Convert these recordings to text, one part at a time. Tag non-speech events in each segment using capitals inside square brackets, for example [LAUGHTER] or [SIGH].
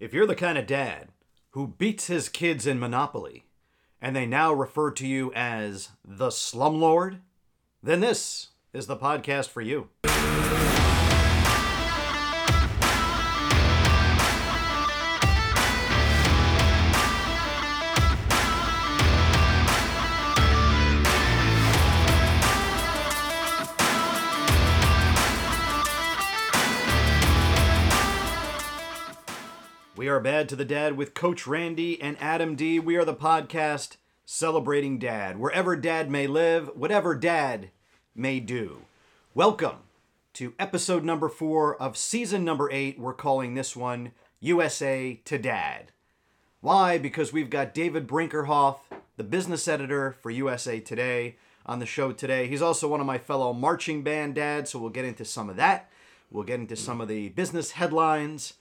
If you're the kind of dad who beats his kids in Monopoly and they now refer to you as the slumlord, then this is the podcast for you. Bad to the Dad with Coach Randy and Adam D. We are the podcast celebrating dad, wherever dad may live, whatever dad may do. Welcome to episode number four of season number eight. We're calling this one USA to Dad. Why? Because we've got David Brinkerhoff, the business editor for USA Today, on the show today. He's also one of my fellow marching band dads, so we'll get into some of that. We'll get into some of the business headlines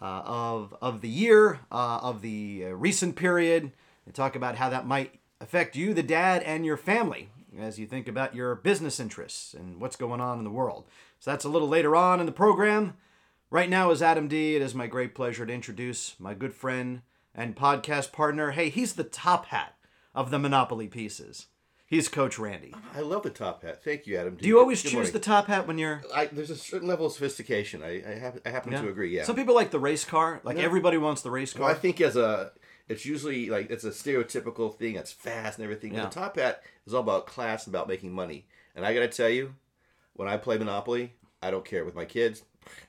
uh, of of the year, uh, of the uh, recent period, and talk about how that might affect you, the dad, and your family as you think about your business interests and what's going on in the world. So that's a little later on in the program. Right now is Adam D. It is my great pleasure to introduce my good friend and podcast partner. Hey, he's the top hat of the Monopoly pieces. He's Coach Randy. I love the top hat. Thank you, Adam. Do you always choose the top hat when you're? I, there's a certain level of sophistication. I I, have, I happen to agree. Yeah. Some people like the race car. Like everybody wants the race car. well, I think as a it's usually like it's a stereotypical thing that's fast and everything. Yeah. The top hat is all about class and about making money. And I got to tell you, when I play Monopoly, I don't care with my kids.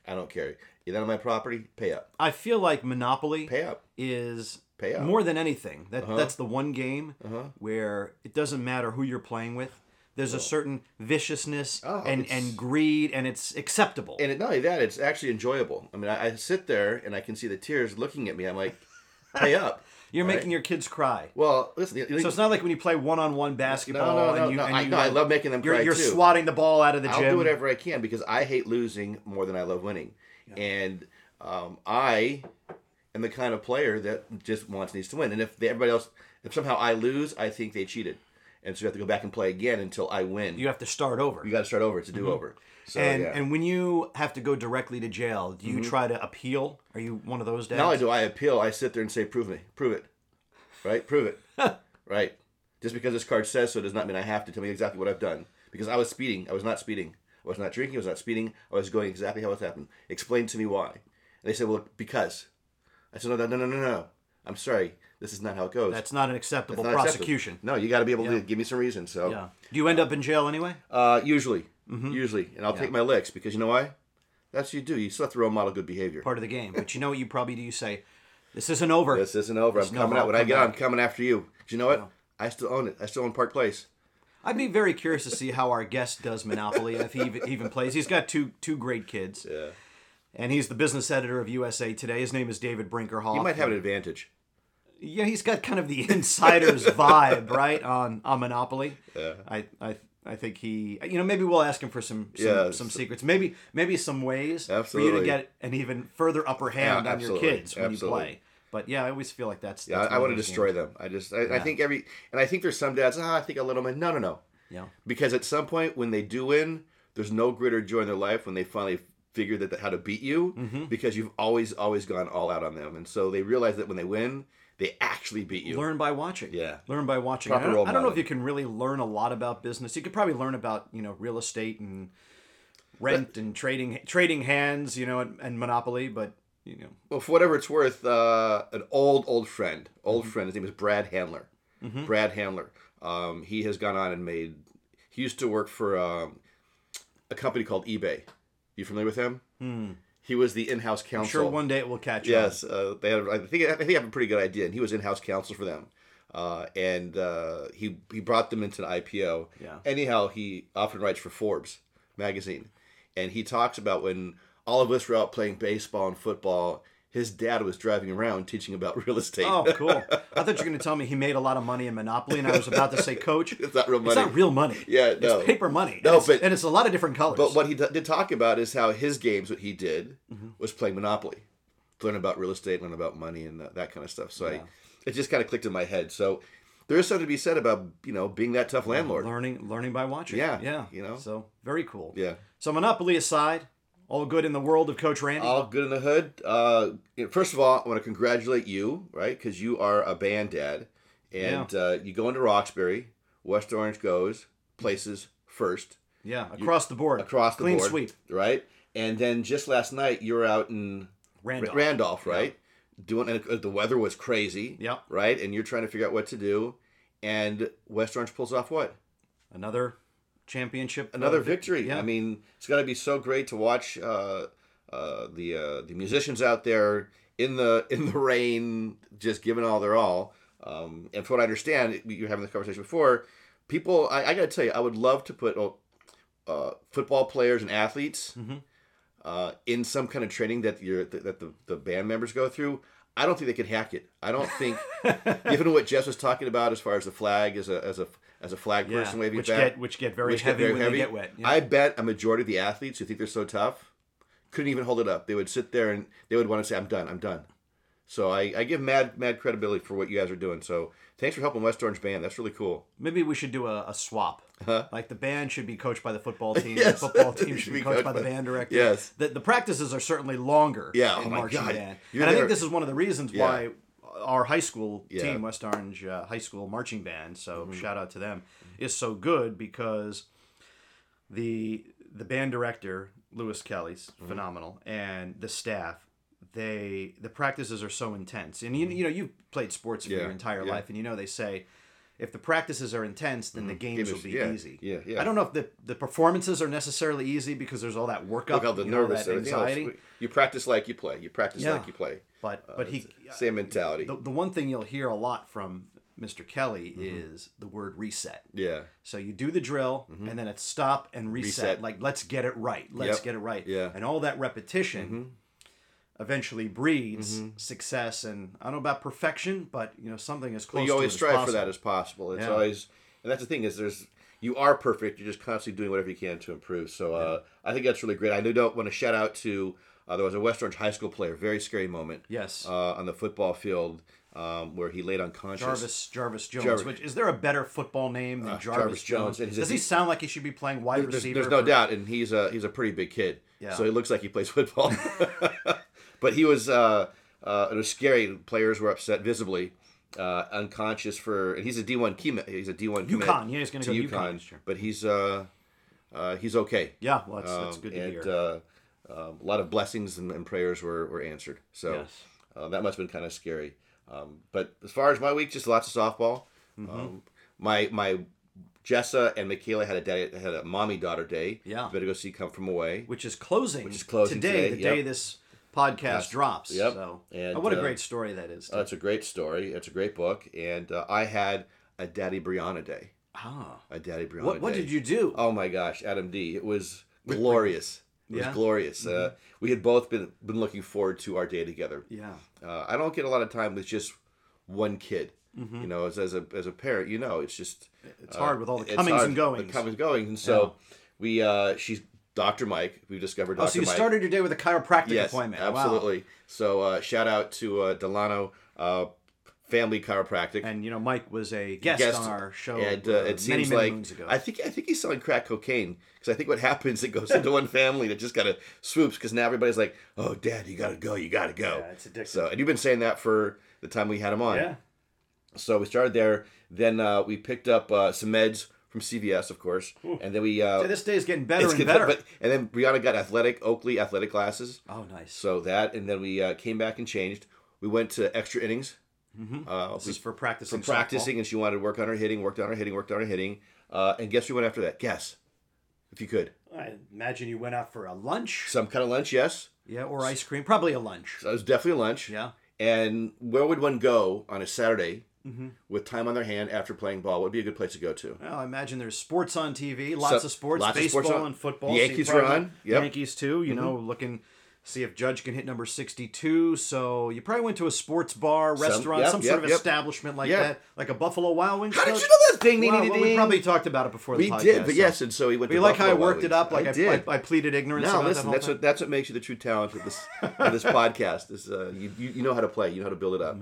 I don't care. You're not on my property. Pay up. I feel like Monopoly Pay up. is Pay up. more than anything. That Uh-huh. that's the one game where it doesn't matter who you're playing with. There's a certain viciousness Oh, and, and greed, and it's acceptable. And it, not only that, it's actually enjoyable. I mean, I, I sit there and I can see the tears looking at me. I'm like, pay up. [LAUGHS] you're right? making your kids cry. Well, listen. you- So it's not like when you play one-on-one basketball no, no, and you, no, and I- you no, I love making them you're, cry you're too. swatting the ball out of the gym. I'll do whatever I can because I hate losing more than I love winning. And um, I am the kind of player that just wants needs to win. And if they, everybody else, if somehow I lose, I think they cheated, and so you have to go back and play again until I win. You have to start over. You got to start over. It's a do over. So and yeah. Mm-hmm. and when you have to go directly to jail, do you try to appeal? Are you one of those dads? not only do I appeal, I sit there and say, "Prove me, prove it, right? Prove it, [LAUGHS] right? Just because this card says so does not mean I have to tell me exactly what I've done. Because I was speeding, I was not speeding. I was not drinking. I was not speeding. I was going exactly how it happened. Explain to me why. And they said, "Well, because." I said, "No, no, no, no, no, no. I'm sorry. This is not how it goes. That's not an acceptable Not acceptable. prosecution. No, you got to be able to give me some reason. So, Yeah. Do you end up in jail anyway? uh, usually, Mm-hmm. usually, and I'll take my licks because you know why? That's what you do. You still have to role model good behavior. Part of the game. But you know what you probably do? You say, "This isn't over." This isn't over. I'm Listen, coming out. When I get out, I'm coming after you. Do you know what? I still own it. I still own Park Place. I'd be very curious to see how our guest does Monopoly if he even, even plays. He's got two two great kids, Yeah. And he's the business editor of USA Today. His name is David Brinkerhoff. You might have an advantage. Yeah, he's got kind of the insider's [LAUGHS] vibe, right, on on Monopoly. Yeah. I I I think he, you know, maybe we'll ask him for some some, Yeah, some so- secrets, maybe maybe some ways for you to get an even further upper hand Yeah, on your kids when absolutely. you play. But yeah, I always feel like that's. Yeah, I, I want to destroy games. them. I just, I, I think every, and I think there's some dads. Ah, I think I let them in. No, no, no. Yeah. Because at some point when they do win, there's no greater joy in their life when they finally figure that how to beat you Mm-hmm. because you've always always gone all out on them, and so they realize that when they win, they actually beat you. Learn by watching. Yeah. Learn by watching. Proper I don't, I don't know if you can really learn a lot about business. You could probably learn about you know real estate and rent and trading trading hands, you know, and, and monopoly. But you know, Well, for whatever it's worth, uh, an old old friend, old Mm-hmm. friend. His name is Brad Handler. Brad Handler. Um, he has gone on and made. He used to work for um, a company called eBay. You familiar with him? Hmm. He was the in-house counsel. sure one day it will catch on. Yes, uh, they had. I think I think have a pretty good idea, and he was in-house counsel for them. Uh, and uh, he he brought them into an IPO. Yeah. Anyhow, he often writes for Forbes magazine, and he talks about when all of us were out playing baseball and football. His dad was driving around teaching about real estate. Oh, cool! I [LAUGHS] thought you were going to tell me he made a lot of money in Monopoly, and I was about to say, Coach, [LAUGHS] it's not real money. it's not real money. Yeah, no. it's paper money. No, and it's, but- and it's a lot of different colors. But what he d- did talk about is how his games, what he did, Mm-hmm. was playing Monopoly, learn about real estate, learn about money, and that, that kind of stuff. So I, it just kind of clicked in my head. So there is something to be said about you know being that tough landlord. learning, learning by watching. Yeah, yeah. you know. so very cool. Yeah. So Monopoly aside, All good in the world of Coach Randy. All good in the hood. Uh, first of all, I want to congratulate you, right? Because you are a band dad, and uh, you go into Roxbury. West Orange goes places first yeah, across the board. across the Clean board, sweep. right? And then just last night, you were out in Randolph. Randolph, right? Doing and uh, the weather was crazy, Yep. right? And you're trying to figure out what to do, and West Orange pulls off what? Another championship. Another uh, vic- victory. Yeah. I mean, it's got to be so great to watch uh, uh, the uh, the musicians out there in the [LAUGHS] in the rain, just giving all their all. Um, and from what I understand, you were having this conversation before. People, I, I got to tell you, I would love to put oh, uh, football players and athletes Mm-hmm. uh, in some kind of training that you're that the, the band members go through. I don't think they could hack it. I don't think, [LAUGHS] given what Jess was talking about as far as the flag as a as a as a flag yeah, person waving which back, get which get very which heavy get very when heavy. they get wet. Yeah. I bet a majority of the athletes who think they're so tough couldn't even hold it up. They would sit there and they would want to say, "I'm done. I'm done." So I, I give mad mad credibility for what you guys are doing. So thanks for helping West Orange Band. That's really cool. Maybe we should do a, a swap. Huh? Like the band should be coached by the football [LAUGHS] team. Yes. The football [LAUGHS] team should be coached by the band director. Yes. The, the practices are certainly longer Yeah, oh in oh my marching God. band. You're and I think this is one of the reasons Yeah. why our high school Yeah. team, West Orange uh, High School Marching Band, so Mm-hmm. shout out to them, is so good because the the band director, Lewis Kelly's Mm-hmm. phenomenal, and the staff, they the practices are so intense. And you, you know, you've played sports for Yeah, your entire yeah. life, and you know they say if the practices are intense, then the games will be yeah, easy. yeah, yeah. I don't know if the, the performances are necessarily easy because there's all that workup, Look how the you know, nervous anxiety. You practice like you play. You practice Yeah. like you play. But but he Same mentality. the, the one thing you'll hear a lot from Mr. Kelly Mm-hmm. is the word reset. yeah. So you do the drill and then it's stop and reset. Mm-hmm. Reset. Like let's get it right. Let's Yep. get it right. Yeah. And all that repetition eventually breeds Mm-hmm. success and I don't know about perfection, but you know something as close you always strive for that as possible. It's Yeah. always, and that's the thing is, there's you are perfect. You're just constantly doing whatever you can to improve. So uh, I think that's really great. I do want to shout out to uh, there was a West Orange High School player, very scary moment. Yes. Uh, on the football field um, where he laid unconscious. Jarvis Jarvis Jones. Jarvis- Which is there a better football name than Uh, Jarvis, Jarvis Jones? Jones, and he's a Does he sound like he should be playing wide There's, receiver? there's no for- doubt, and he's a he's a pretty big kid. Yeah. So he looks like he plays football. [LAUGHS] [LAUGHS] but he was uh, uh, it was scary. Players were upset visibly. Uh, unconscious for and he's a D one key he's a D one UConn. Yeah, he's gonna go to UConn but he's uh, uh, he's okay. Yeah, well, that's, that's Um, good to and, hear. Uh, um, a lot of blessings and, and prayers were, were answered. So Yes. uh, that must have been kind of scary. Um, but as far as my week, just lots of softball. Mm-hmm. Um, my my Jessa and Michaela had a day, had a mommy daughter day. Yeah. better go see Come From Away. which is closing, Which is closing today, today, the yep. day this podcast drops. Yep. So, And, oh, what a uh, great story that is. Uh, it's a great story. It's a great book, and uh, I had a Daddy Brianna day. ah, A Daddy Brianna what what day. did you do? Oh my gosh, Adam D. It was [LAUGHS] glorious. It was Yeah? Mm-hmm. glorious. Uh, we had both been been looking forward to our day together. yeah, Uh, I don't get a lot of time with just one kid. Mm-hmm. You know, as, as a as a parent, you know, it's just it's hard with all the comings hard, and goings. The comings and goings, and so we uh, she's Dr. Mike. We discovered Dr. oh, so you Mike. started your day with a chiropractic yes, appointment. Wow. absolutely. So uh, shout out to uh, Delano uh, Family Chiropractic. And you know, Mike was a guest, guest, on our show and uh, uh, it many, seems many like moons ago. I think I think he's selling crack cocaine because I think what [LAUGHS] happens it goes into one family that just kind of swoops because now everybody's like, "Oh, Dad, you gotta go, you gotta go." Yeah, it's addictive. So, and you've been saying that for the time we had him on. yeah, So we started there. Then uh, we picked up uh, some meds from CVS, of course, and then we. Uh, So this day is getting better and good, better. But, and then Brianna got athletic Oakley athletic glasses. oh, nice. So that, and then we uh, came back and changed. We went to extra innings. Uh, this we is for practicing. for practicing, and she wanted to work on her hitting, worked on her hitting, worked on her hitting. Uh, and guess who went after that? Guess, if you could. I imagine you went out for a lunch. Some kind of lunch, yes. Yeah, or ice cream. Probably a lunch. So it was definitely a lunch. Yeah. And where would one go on a Saturday Mm-hmm. with time on their hand after playing ball? What would be a good place to go to? Well, I imagine there's sports on TV, lots So- of sports, lots of baseball sports on- and football. The So Yankees probably- are on, yep. Yankees too. You know, looking see if Judge can hit number sixty-two. So you probably went to a sports bar, restaurant, yep, some yep, sort of yep. establishment like that, like a Buffalo Wild Wings. How did you know that thing? Ding, Well, ding, well, ding. we probably talked about it before the We podcast. did, but so- yes, and so we went. But to you like how I worked Wild it up? Like Wings. I, did. I, I pleaded ignorance No, listen. that That's whole what that's what makes you the true talent of this of this [LAUGHS] podcast. Is uh, you, you you know how to play, you know how to build it up,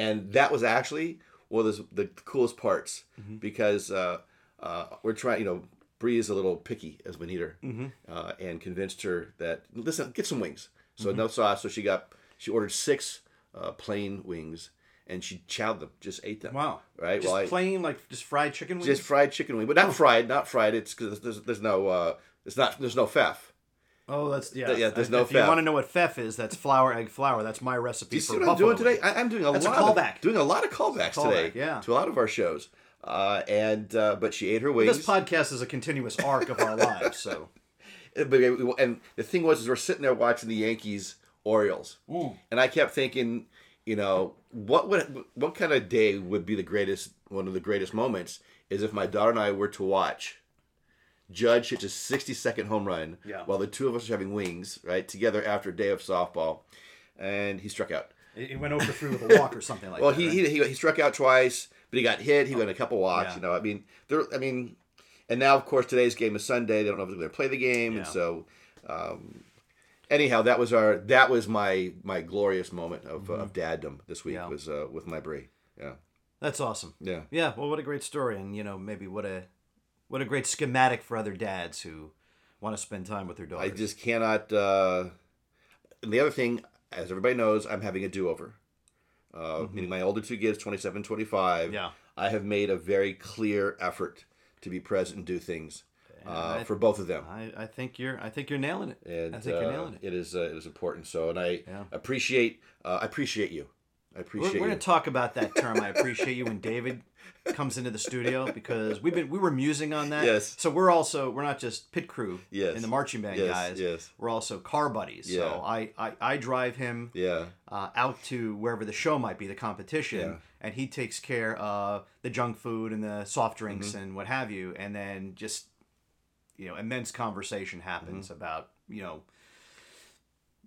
and that was actually one of the, the coolest parts Mm-hmm. because uh, uh, we're trying. You know, Bree is a little picky as an eater, Mm-hmm. uh, and convinced her that listen, get some wings. So no sauce. So she got she ordered six uh, plain wings, and she chowed them, just ate them. Wow. Right. Just well, I, plain like just fried chicken wings. just fried chicken wing, but Oh. not fried, not fried. It's because there's, there's no uh, it's not there's no feff. Oh, that's yeah. yeah, there's if, no If you want to know what feff is, that's flour, egg, flour. That's my recipe Do you for see what I'm buffalo doing today? wings. I, I'm doing a That's a lot of callback. doing a lot of callbacks Callback, today. yeah. To a lot of our shows, uh, and uh, but she ate her wings. This podcast is a continuous arc of our lives, so [LAUGHS] Uh, but and the thing was, is we're sitting there watching the Yankees Orioles, and I kept thinking, you know, what would what kind of day would be the greatest one of the greatest moments is if my daughter and I were to watch Judge hits a 60 second home run Yeah. while the two of us are having wings right together after a day of softball, and he struck out. it went over through with a walk or something like Well, that. he, right? he, he he struck out twice, but he got hit. He went a couple walks. Yeah. You know, I mean, there. I mean, and now of course today's game is Sunday. They don't know if they're going to play the game, and so. Um, anyhow, that was our that was my my glorious moment of uh, of daddom this week Mm-hmm. Yeah. was uh, with my brie. Yeah, That's awesome. yeah. Yeah, well, what a great story, and you know, maybe what a what a great schematic for other dads who want to spend time with their daughters. I just cannot. Uh, and the other thing, as everybody knows, I'm having a do over. Uh, Meaning my older two kids, 27, 25. Mm-hmm. Yeah. I have made a very clear effort to be present and do things uh, I- for both of them. I, I think you're I think you're nailing it. and I think uh, you're nailing it. it is uh, it is important. So, and I Yeah. appreciate uh, I appreciate you. I We're, we're going to talk about that term. I appreciate you when [LAUGHS] David comes into the studio because we've been we were musing on that. Yes. So we're also we're not just pit crew Yes. in the marching band Yes, guys. yes. We're also car buddies. Yeah. So I, I I drive him yeah, uh, out to wherever the show might be, the competition, Yeah. and he takes care of the junk food and the soft drinks Mm-hmm. and what have you, and then just you know immense conversation happens Mm-hmm. about you know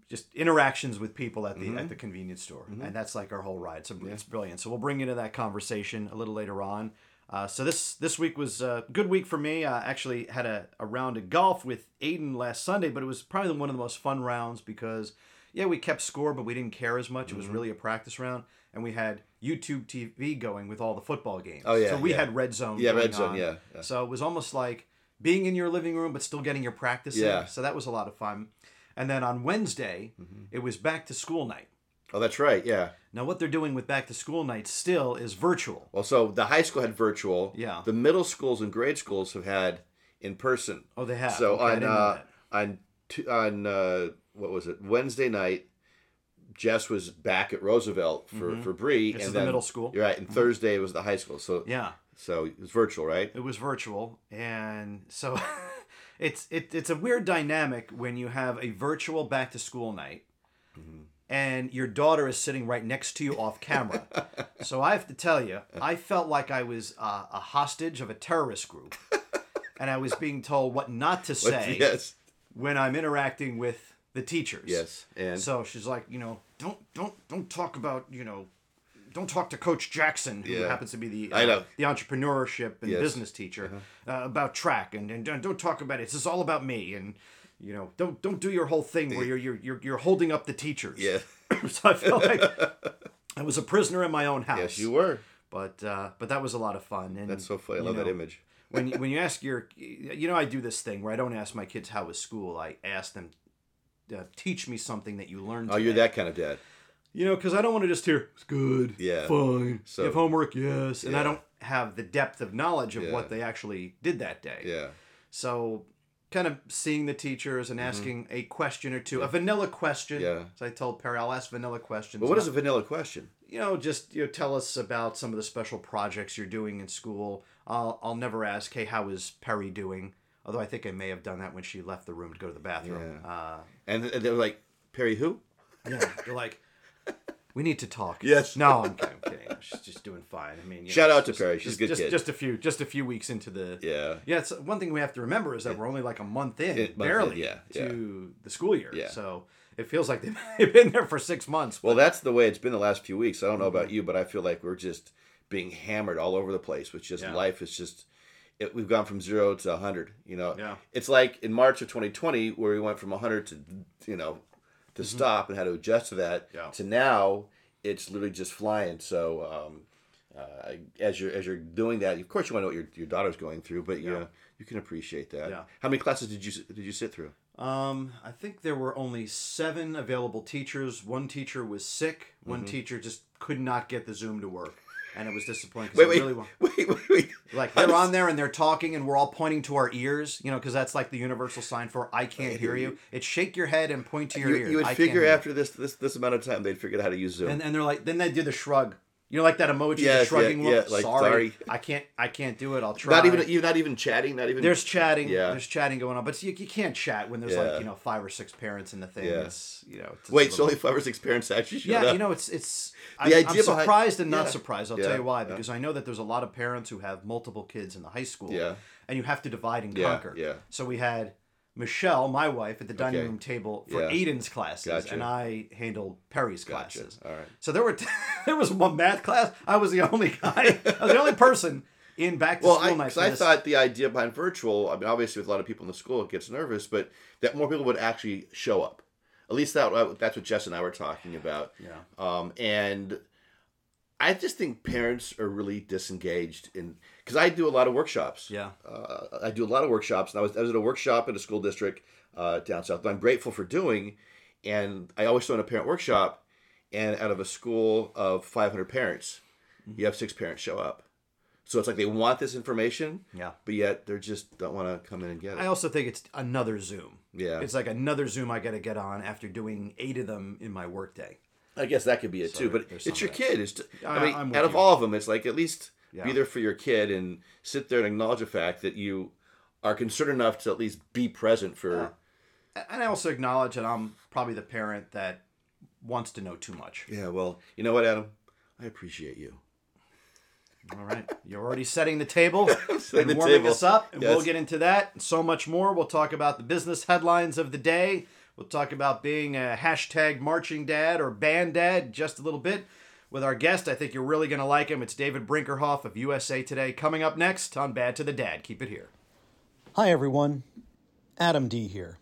just interactions with people at the Mm-hmm. at the convenience store, and that's like our whole ride. So it's brilliant. So we'll bring you into that conversation a little later on. Uh, so this this week was a good week for me. I actually had a, a round of golf with Aiden last Sunday, but it was probably one of the most fun rounds because yeah, we kept score, but we didn't care as much. It Mm-hmm. was really a practice round, and we had YouTube TV going with all the football games. Oh, yeah, so we yeah. had Red Zone. Yeah, Red Zone, on. yeah, yeah. So it was almost like being in your living room, but still getting your practice in. Yeah. So that was a lot of fun. And then on Wednesday, Mm-hmm. it was back to school night. oh, that's right. Yeah. Now, what they're doing with back to school night still is virtual. Well, so the high school had virtual. Yeah. The middle schools and grade schools have had in person. Oh, they have. So Okay, on uh, on t- on uh, what was it Wednesday night, Jess was back at Roosevelt for for Bree, Mm-hmm. And is the middle school. You're right, and Thursday was the high school. So Yeah, so it was virtual, right? it was virtual, and so [LAUGHS] it's it, it's a weird dynamic when you have a virtual back to school night, and your daughter is sitting right next to you off camera. [LAUGHS] so I have to tell you, I felt like I was uh, a hostage of a terrorist group, [LAUGHS] and I was being told what not to say yes, when I'm interacting with the teachers. yes, and So she's like, you know, don't don't don't talk about you know, don't talk to Coach Jackson, who Yeah. happens to be the uh, know. the entrepreneurship and Yes. Uh-huh. business teacher uh, about track, and, and don't- talk about it. This is all about me, and you know, don't don't do your whole thing where you're you're you're, you're holding up the teachers. yeah, [LAUGHS] so I felt like I was a prisoner in my own house. yes, you were. But uh, but that was a lot of fun. And That's so funny. I love that image. when you, [LAUGHS] when you ask your you know I do this thing where I don't ask my kids how was school. I ask them uh, teach me something that you learned. Oh, you're that kind of dad. You know, because I don't want to just hear it's good, Yeah. fine, So- you have homework, yes, and I don't have the depth of knowledge of Yeah. what they actually did that day. Yeah, So, kind of seeing the teachers and asking a question or two, a vanilla question. Mm-hmm. Yeah. So I told Perry, I'll ask vanilla questions. but what is a vanilla question? you know, just you know, tell us about some of the special projects you're doing in school. I'll I'll never ask, hey, how is Perry doing? Although I think I may have done that when she left the room to go to the bathroom. Uh, And they're like, Perry, who? yeah, they're like, we need to talk. Yes. No, I'm kidding. I'm kidding. She's just doing fine. I mean, Shout know, out to just- Perry. She's a just, good just, kid. Just a few, just a few weeks into the. Yeah. Yeah, it's one thing we have to remember is that we're only like a month in, It- barely, yeah, to the school year. Yeah. So it feels like [LAUGHS] they've, been there for six months. Well, that's the way it's been the last few weeks. I don't know Mm-hmm. about you, but I feel like we're just being hammered all over the place with just Yeah. life is just. It, we've gone from zero to 100. You know, Yeah. it's like in March of 2020 where we went from 100 to you know to stop and how to adjust to that. Mm-hmm. Yeah. To now, it's literally just flying. So um, uh, as you're as you're doing that, of course you want to know what your, your daughter's going through, but yeah, Yeah. you can appreciate that. Yeah. How many classes did you did you sit through? Um, I think there were only seven available teachers. One teacher was sick. One Mm-hmm. teacher just could not get the Zoom to work, and it was disappointing. Wait, I wait, really wa- [LAUGHS] wait, wait, wait. like they're on there and they're talking, and we're all pointing to our ears, you know, because that's like the universal sign for "I can't hear you." It's shake your head and point to your You, ears. you would "I can't figure hear after this this this amount of time they'd figure out how to use Zoom. and and they're like, then they do the shrug. You know, like that emoji, the Yes, shrugging yeah, look. yeah, like, sorry, sorry. I can't, I can't do it. I'll try. not even You're not even chatting, not even There's chatting. Yeah. There's chatting going on, but you, you can't chat when there's Yeah. like you know five or six parents in the thing. Yeah. It's you know. It's, Wait, a so only five or six parents actually showed yeah, up. you know, it's it's. The I, I'm idea behind- surprised and not surprised. I'll tell you why. Because I know that there's a lot of parents who have multiple kids in the high school. Yeah. And you have to divide and conquer. yeah. So we had Michelle, my wife, at the dining Okay. room table for Yeah. Aiden's classes, Gotcha. and I handled Perry's Gotcha. classes. All right. So there were [LAUGHS] there was one math class. I was the only guy. I was the only person in back to Well, school I, night. 'cause I thought the idea behind virtual, I mean, obviously with a lot of people in the school, it gets nervous, but that more people would actually show up. At least that that's what Jess and I were talking about. Yeah. Um, and I just think parents are really disengaged in because I do a lot of workshops. Yeah. Uh, I do a lot of workshops, and I was, I was at a workshop in a school district uh, down south that I'm grateful for doing. And I always throw in a parent workshop, and out of a school of 500 parents, Mm-hmm. you have six parents show up. So it's like they want this information, Yeah. but yet they just don't want to come in and get it. I also think it's another Zoom. Yeah. It's like another Zoom I got to get on after doing eight of them in my workday. I guess that could be it too. But it's your kid. It's I I- mean, out of you. all of them, it's like at least Yeah. be there for your kid and sit there and acknowledge the fact that you are concerned enough to at least be present for. And I also acknowledge that I'm probably the parent that wants to know too much. Yeah. Well, you know what, Adam? I appreciate you. All right. You're already setting the table [LAUGHS] setting and the warming table. us up. And Yes. we'll get into that and so much more. We'll talk about the business headlines of the day. We'll talk about being a hashtag marching dad or band dad just a little bit with our guest. I think you're really going to like him. It's David Brinkerhoff of USA Today coming up next on Bad to the Dad. Keep it here. Hi, everyone. Adam D. here.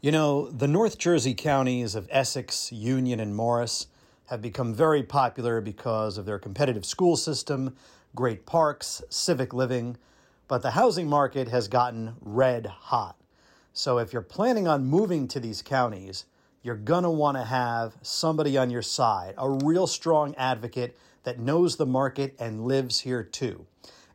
You know, the North Jersey counties of Essex, Union, and Morris have become very popular because of their competitive school system, great parks, civic living, but the housing market has gotten red hot. So if you're planning on moving to these counties, you're going to want to have somebody on your side, a real strong advocate that knows the market and lives here too.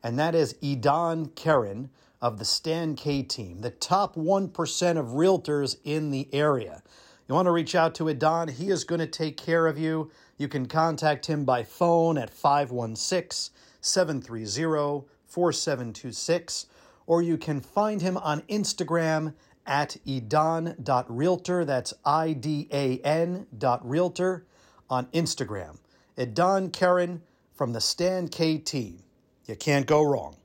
And that is Idan Karen of the Stan K team, the top 1% of realtors in the area. You want to reach out to Idan, he is going to take care of you. You can contact him by phone at 516 730 4726, or you can find him on Instagram at idan.realtor. That's I D A N dot realtor on Instagram. Idan Karen from the Stan K team. You can't go wrong.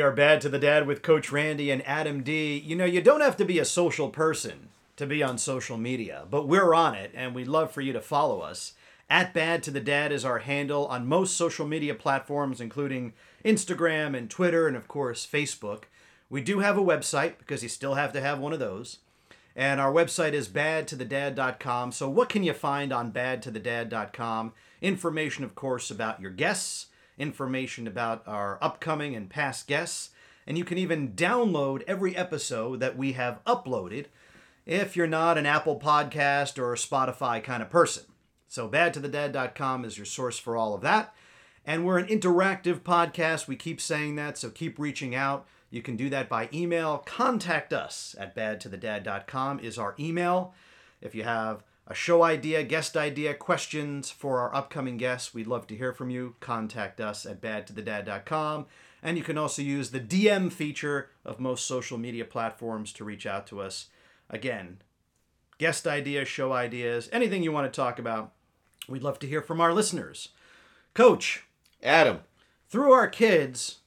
We are Bad to the Dad with Coach Randy and Adam D. You know, you don't have to be a social person to be on social media, but we're on it, and we'd love for you to follow us. At Bad to the Dad is our handle on most social media platforms, including Instagram and Twitter, and of course, Facebook. We do have a website because you still have to have one of those. And our website is badtothedad.com. So, what can you find on badtothedad.com? Information, of course, about your guests, information about our upcoming and past guests, and you can even download every episode that we have uploaded if you're not an Apple podcast or a Spotify kind of person. So, badtothedad.com is your source for all of that. And we're an interactive podcast. We keep saying that, so keep reaching out. You can do that by email. Contact us at badtothedad.com is our email. If you have a show idea, guest idea, questions for our upcoming guests, we'd love to hear from you. Contact us at badtothedad.com. And you can also use the DM feature of most social media platforms to reach out to us. Again, guest ideas, show ideas, anything you want to talk about, we'd love to hear from our listeners. Coach, Adam, through our kids,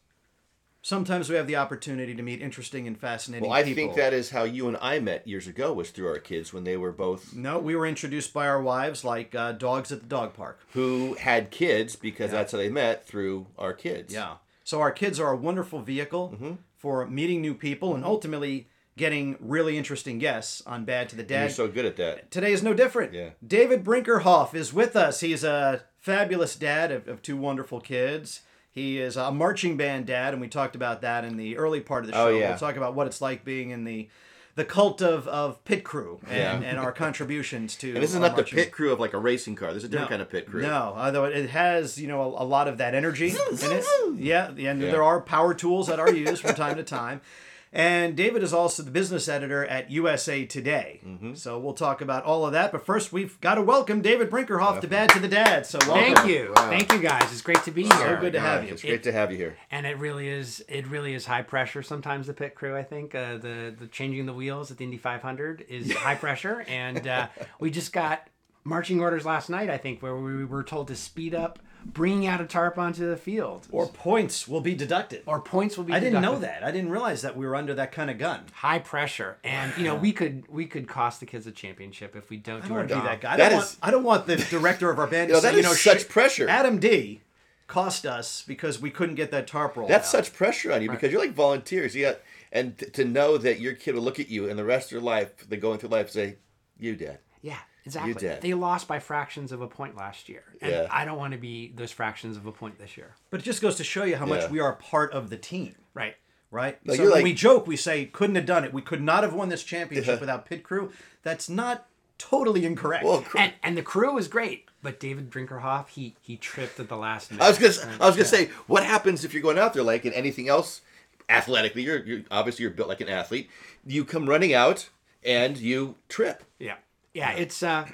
sometimes we have the opportunity to meet interesting and fascinating people. Well, I people. think that is how you and I met years ago was through our kids when they were both No, we were introduced by our wives like uh, dogs at the dog park. who had kids because that's how they met through our kids. Yeah. So our kids are a wonderful vehicle Mm-hmm. for meeting new people and ultimately getting really interesting guests on Bad to the You're so good at that. Today is no different. Yeah. David Brinkerhoff is with us. He's a fabulous dad of, of two wonderful kids. He is a marching band dad, and we talked about that in the early part of the oh, show. Oh, yeah. We'll talk about what it's like being in the the cult of, of pit crew and, Yeah. and our contributions to. [LAUGHS] And this is not the pit crew of like a racing car. There's a different kind of pit crew. No, although it has you know a, a lot of that energy in it. [LAUGHS] Yeah, and Yeah. there are power tools that are used from time to time. [LAUGHS] And David is also the business editor at USA Today. Mm-hmm. So we'll talk about all of that. But first, we've got to welcome David Brinkerhoff to Bad to the Dad. So welcome. Thank you, thank you guys. It's great to be So here. good to have you. It's great to have you here. And it really is. It really is high pressure. Sometimes the pit crew. I think uh, the the changing the wheels at the Indy 500 is high pressure. And uh, we just got marching orders last night. I think where we were told to speed up bringing out a tarp onto the field, Or points will be deducted. or points will be. I didn't know that. I didn't realize that we were under that kind of gun. High pressure, and you know we could we could cost the kids a championship if we don't I do don't our want to be job. that guy. I That don't, is- want, I don't want the director of our band [LAUGHS] to You know, say, that you is know, such shit, pressure. Adam D cost us because we couldn't get that tarp rolled That's out. such pressure on you because you're like volunteers. You got, and t- to know that your kid will look at you and the rest of their life, they're going through life, say, "You dad." Yeah, exactly. did. They lost by fractions of a point last year, and Yeah. I don't want to be those fractions of a point this year. But it just goes to show you how much Yeah. we are part of the team, Right. right? No, so when like- we joke, we say couldn't have done it. We could not have won this championship Yeah. [LAUGHS] without pit crew. That's not totally incorrect. Well, cr- And and the crew was great, but David Brinkerhoff he he tripped at the last minute. I was gonna, I was gonna say, what happens if you're going out there like in anything else, athletically? You're, you're obviously you're built like an athlete. You come running out and you trip. Yeah, yeah, it's uh,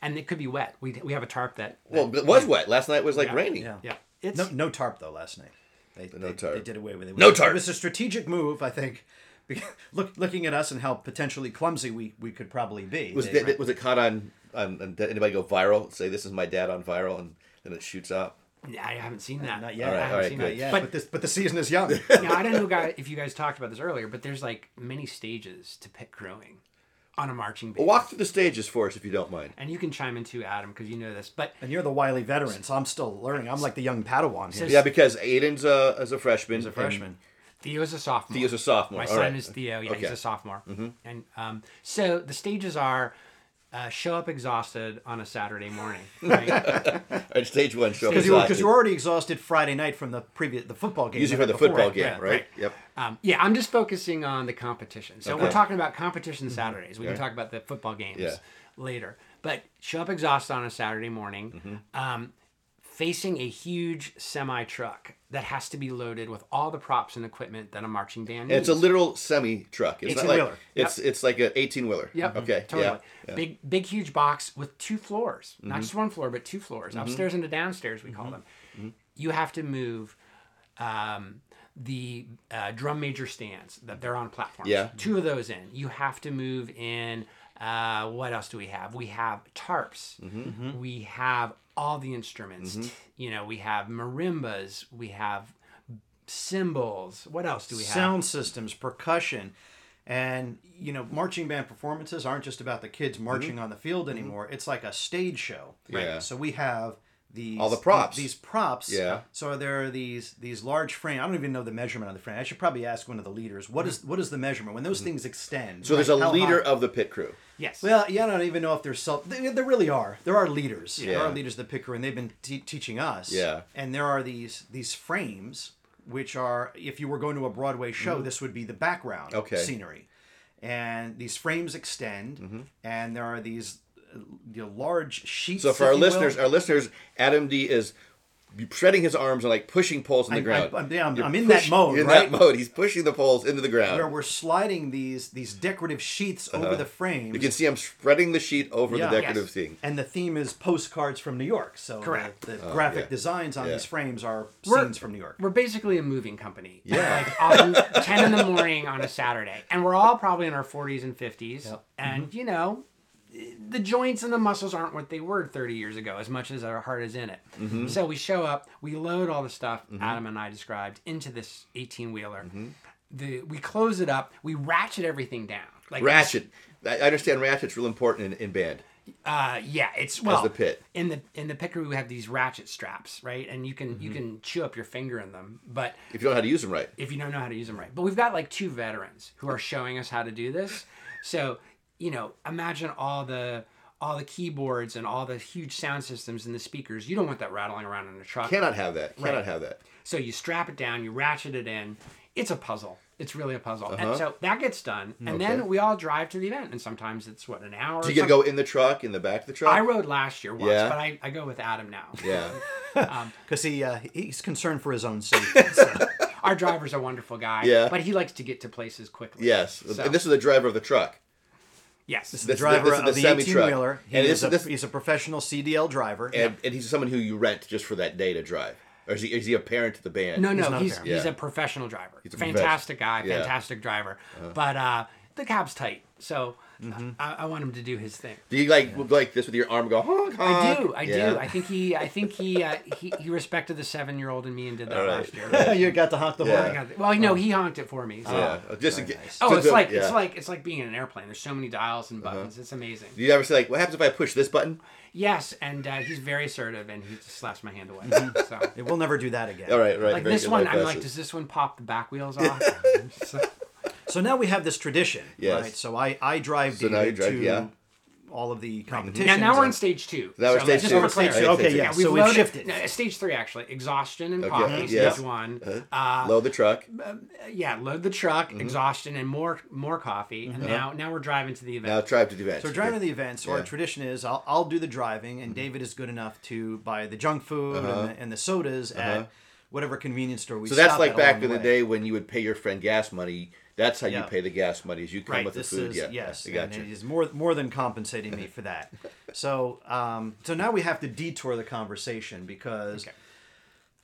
and it could be wet. We we have a tarp that. Well, it was wet. Last night was like Yeah. raining. yeah. yeah, it's No, no tarp though last night. They, No they, tarp. They did away with it. No tarp. It was a strategic move, I think. [LAUGHS] Look, looking at us and how potentially clumsy we, we could probably be. Was They- it, was it caught on, on, on? Did anybody go viral? Say this is my dad on viral, and then it shoots up. I haven't seen that. Not yet. All right, I haven't right, seen good. that yeah, But but, this but the season is young. [LAUGHS] now I don't know, [LAUGHS] guys, if you guys talked about this earlier, but there's like many stages to pit crewing on a marching band. Walk through the stages for us if you don't mind. And you can chime in too, Adam, because you know this. But and you're the wily veteran, so I'm still learning. I'm like the young Padawan here. So- Yeah, because Aiden's a, is a freshman. He's a freshman. Theo's a sophomore. Theo's a sophomore. My All son right. is Theo. Yeah, Okay. Mm-hmm. he's a sophomore. And um, so the stages are uh, show up exhausted on a Saturday morning. [LAUGHS] Right? Stage one. Show up Because you, were- exhausted. 'cause you're already exhausted Friday night from the previous the football game. usually for the the football game, Yeah. right? Yep. um, yeah, I'm just focusing on the competition. So we're talking about competition Saturdays. We can talk about the football games Yeah. later. But show up exhausted on a Saturday morning. Mm-hmm. Um, facing a huge semi truck that has to be loaded with all the props and equipment that a marching band needs. it's a literal semi truck. It's not like 18-wheeler. it's it's like an eighteen wheeler. Yep. Okay. Totally. Yeah. yeah. Big, big, huge box with two floors. Mm-hmm. Not just one floor, but two floors. Upstairs and the downstairs, we call them. Mm-hmm. You have to move um, the uh, drum major stands that they're on platforms. Yeah. Two of those in. You have to move in. Uh, what else do we have? We have tarps. Mm-hmm. We have all the instruments. T- You know, we have marimbas. We have cymbals. What else do we have? Sound systems, percussion, and you know, marching band performances aren't just about the kids mm-hmm. marching on the field mm-hmm. anymore. It's like a stage show. Right. Yeah. So we have these All the props. These props. Yeah. So there are these these large frame. I don't even know the measurement on the frame. I should probably ask one of the leaders. What is what is the measurement when those things extend? Mm-hmm. So there's a how leader high? of the pit crew. Yes. Well, yeah, I don't even know if there's self. There there really are. There are leaders. There are leaders The picker, and they've been te- teaching us. Yeah. And there are these these frames, which are, if you were going to a Broadway show, this would be the background Mm-hmm. Okay. scenery, and these frames extend, Mm-hmm. and there are these uh, you large sheets. So for if our you will. listeners, our listeners, Adam D is shredding his arms and like pushing poles in the I'm- ground. I'm- yeah, I'm- I'm in that mode, In right? that mode, he's pushing the poles into the ground. where we're sliding these these decorative sheets over the frames. Uh-huh. you can see I'm spreading the sheet over Yeah. the decorative Yes. thing. and the theme is postcards from New York. So the- Correct. the, graphic yeah. designs on Yeah. these frames are We're- scenes from New York. We're basically a moving company. Yeah. Like often 10 in the morning on a Saturday. And we're all probably in our 40s and 50s. And, you know, the joints and the muscles aren't what they were 30 years ago as much as our heart is in it Mm-hmm. so we show up we load all the stuff adam and i described into this 18 wheeler Mm-hmm. the we close it up we ratchet everything down like Ratchet. I understand ratchet's real important in, in band. uh yeah it's well the pit. in the in the picker we have these ratchet straps right and you can you Mm-hmm. can chew up your finger in them but If you don't know how to use them right. if you don't know how to use them right. But we've got like two veterans who are showing us how to do this. So, you know, imagine all the all the keyboards and all the huge sound systems and the speakers. You don't want that rattling around in a truck. Cannot have that. Cannot Right. have that. So you strap it down, you ratchet it in. It's a puzzle. It's really a puzzle. Uh-huh. And so that gets done, and Okay. then we all drive to the event. And sometimes it's what an hour. Do you get to go in the truck, in the back of the truck? I rode last year once, Yeah. but I, I go with Adam now. yeah. [LAUGHS] [LAUGHS] Because he uh, he's concerned for his own safety. [LAUGHS] so- Our driver's a wonderful guy, Yeah. but he likes to get to places quickly. Yes. So- And this is the driver of the truck. Yes. This is the- driver this is the of the semi-truck. 18 wheeler. He And is this- a, this- he's a professional CDL driver. And, and he's someone who you rent just for that day to drive. Or is he, is he a parent to the band? No, no, not a he's parent. he's Yeah. a professional driver. He's a fantastic guy, professional. Yeah. Uh-huh. fantastic driver. But uh, the cab's tight, so Mm-hmm. I, I want him to do his thing. Do you like like this with your arm go honk honk? I do, I Yeah. do. I think he, I think he, uh, he, he respected the seven-year-old in me and did that All right. last year. [LAUGHS] you got to honk the Yeah. horn. I got. Well, no, he honked it for me. So. Yeah. Just to very get. Oh, it's the- like yeah. it's like it's like being in an airplane. There's so many dials and Uh-huh. buttons. It's amazing. Do you ever say like, what happens if I push this button? Yes, and uh, he's very assertive, and he just slaps my hand away. So. Yeah, We'll never do that again. All right, right. Like very this one, I'm like, does this one pop the back wheels [LAUGHS] off? [LAUGHS] So- So now we have this tradition, Yes. right? So I, I drive So David drive- to yeah. all of the competitions. now, now we're on stage two. Now we're So stage two. We're stage clarity. two. Okay, Stage yeah. So we've loaded- shifted. no, stage three actually. Exhaustion and Okay, coffee. yeah. Stage one. Uh-huh. Uh, Load the truck. yeah, load the truck. Mm-hmm. Exhaustion and more more coffee. And now now we're driving to the event. Now drive to the event. So we're driving to the event. So Yeah. our tradition is I'll, I'll do the driving, and David is good enough to buy the junk food and, the, and the sodas at whatever convenience store we. Uh-huh. So that's like back along in the day when you would pay your friend gas money. That's how you pay the gas money. Is you come Right. with the food. is yeah. yes, I got it you. is more more than compensating me for that. [LAUGHS] So um, so now we have to detour the conversation because. Okay.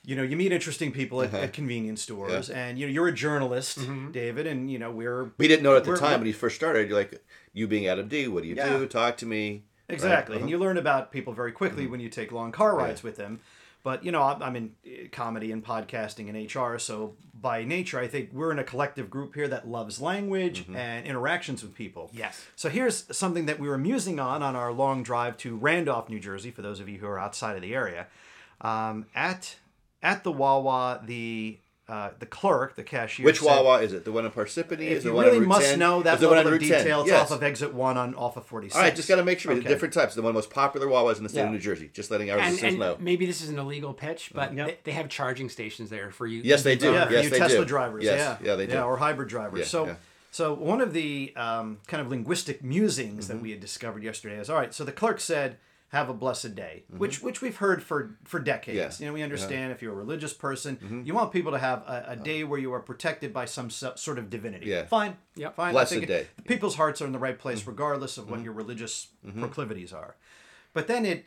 You know, you meet interesting people at, at convenience stores, and you know you're a journalist, Mm-hmm. David, and you know we're We didn't know at the time when you first started. You're like, you being Adam D. What do you Yeah. do? Talk to me. Exactly, Right? and you learn about people very quickly Mm-hmm. when you take long car rides with them. But you know, I'm, I'm in uh, comedy and podcasting and HR, so by nature, I think we're in a collective group here that loves language Mm-hmm. and interactions with people. Yes. So here's something that we were musing on on our long drive to Randolph, New Jersey. For those of you who are outside of the area, um, at at the Wawa, the uh, the clerk, the cashier, Which said, Wawa is it? The one in Parsippany? is If the you one really on Route must 10? know that Is the one level on of Route 10? detail, it's Yes. off of exit one on off of 46. All right, just got to make sure. Okay. The different types. The one of the most popular Wawas in the state Yeah. of New Jersey. Just letting our and, listeners know. maybe this is an illegal pitch, but Yep. they, they have charging stations there for you. Yes, they do. Yeah, for yes, you they Tesla do. drivers. Yes, Yeah, yeah, they do. Yeah, or hybrid drivers. Yeah, so, yeah. so one of the um, kind of linguistic musings Mm-hmm. that we had discovered yesterday is all right. So the clerk said, "Have a blessed day," Mm-hmm. which which we've heard for for decades. Yeah. Mm-hmm. You know, we understand if you're a religious person, you want people to have a, a day where you are protected by some so- sort of divinity. Yeah. fine. Yep. fine. Blessed I think day. People's hearts are in the right place, Mm-hmm. regardless of what your religious proclivities are. But then it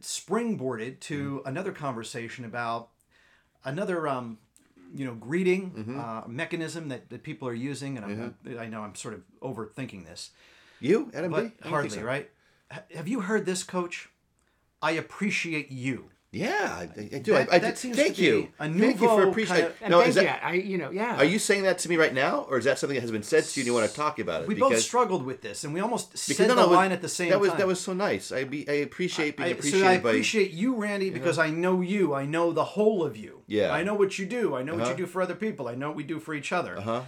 springboarded to Mm-hmm. another conversation about another um, you know greeting Mm-hmm. uh, mechanism that, that people are using and I'm, I know I'm sort of overthinking this You, Adam but D? I hardly so. right H- have you heard this coach I appreciate you Yeah, I, I do. That- I, I that do. seems Thank to be you. a Thank you nouveau for kind appreciating. of- No, thank is you. that? I, you know, yeah. Are you saying that to me right now, or is that something that has been said to you and you want to talk about it? we both struggled with this and we almost because- said no, the no, it was- line at the same that was time that was so nice. I be I appreciate being I, appreciated so I by. appreciate you, Randy, because I know you. I know the whole of you. Yeah. I know what you do. I know what Uh-huh. you do for other people. I know what we do for each other. Uh-huh.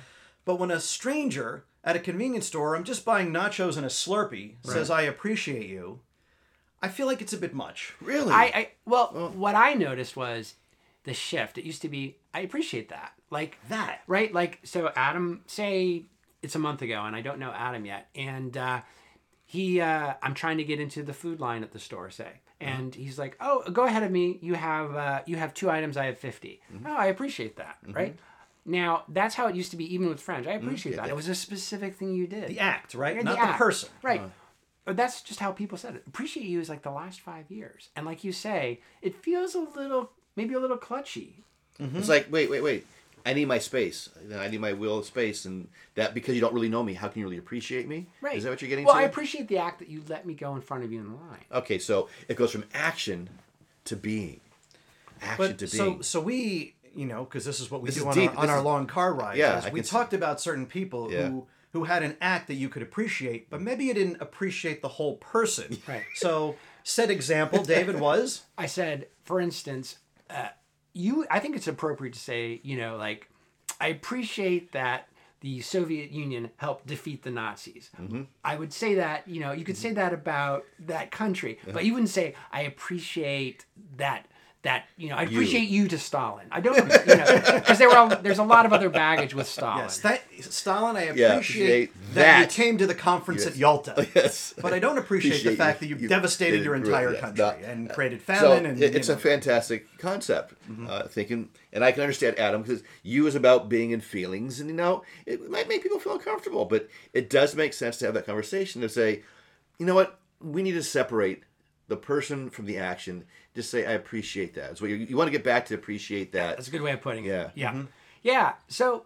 But when a stranger at a convenience store, I'm just buying nachos and a Slurpee, says I appreciate you, I feel like it's a bit much. Really? I, I well, what I noticed was the shift. It used to be I appreciate that, like That. right? Like so, Adam, say it's a month ago, and I don't know Adam yet, and uh, he, uh, I'm trying to get into the food line at the store, say, and he's like, "Oh, go ahead of me. You have uh, you have two items. I have 50 Oh, I appreciate that, right? Now that's how it used to be, even with French. I mm-hmm. appreciate that. It was a specific thing you did. The act, right? Yeah, Not the, act. person. Right. Uh-huh. But that's just how people said it. Appreciate you is like the last five years. And like you say, it feels a little, maybe a little clutchy. Mm-hmm. It's like wait, wait, wait. I need my space. I need my will of space, and that because you don't really know me, how can you really appreciate me? Right. Is that what you're getting well, to? I appreciate the act that you let me go in front of you in the line. okay, so it goes from action to being. Action But to so being. so we you know because this is what we This do on, deep. our, on This our is- long car rides. Yeah, we can see- talked about certain people Yeah. who who had an act that you could appreciate, but maybe you didn't appreciate the whole person. [LAUGHS] Right. So said example, David was [LAUGHS] I said, for instance, uh, you. I think it's appropriate to say, you know, like, I appreciate that the Soviet Union helped defeat the Nazis. Mm-hmm. I would say that, you know, you could say that about that country, but you wouldn't say I appreciate that. That you know, I appreciate you, to Stalin. I don't, you know, because there were a, there's a lot of other baggage with Stalin. yes, that, Stalin. I appreciate appreciate that. you came to the conference at Yalta. [LAUGHS] yes. But I don't appreciate, the fact you- that you, you devastated your entire yeah, country no, and created So famine. and it- it's you a fantastic concept. Mm-hmm. Uh, thinking, and I can understand Adam because you is about being in feelings, and you know it might make people feel uncomfortable, but it does make sense to have that conversation to say, you know what, we need to separate the person from the action. Just say, I appreciate that. So you, you want to get back to appreciate that. That's a good way of putting it. Yeah. Yeah. Yeah. So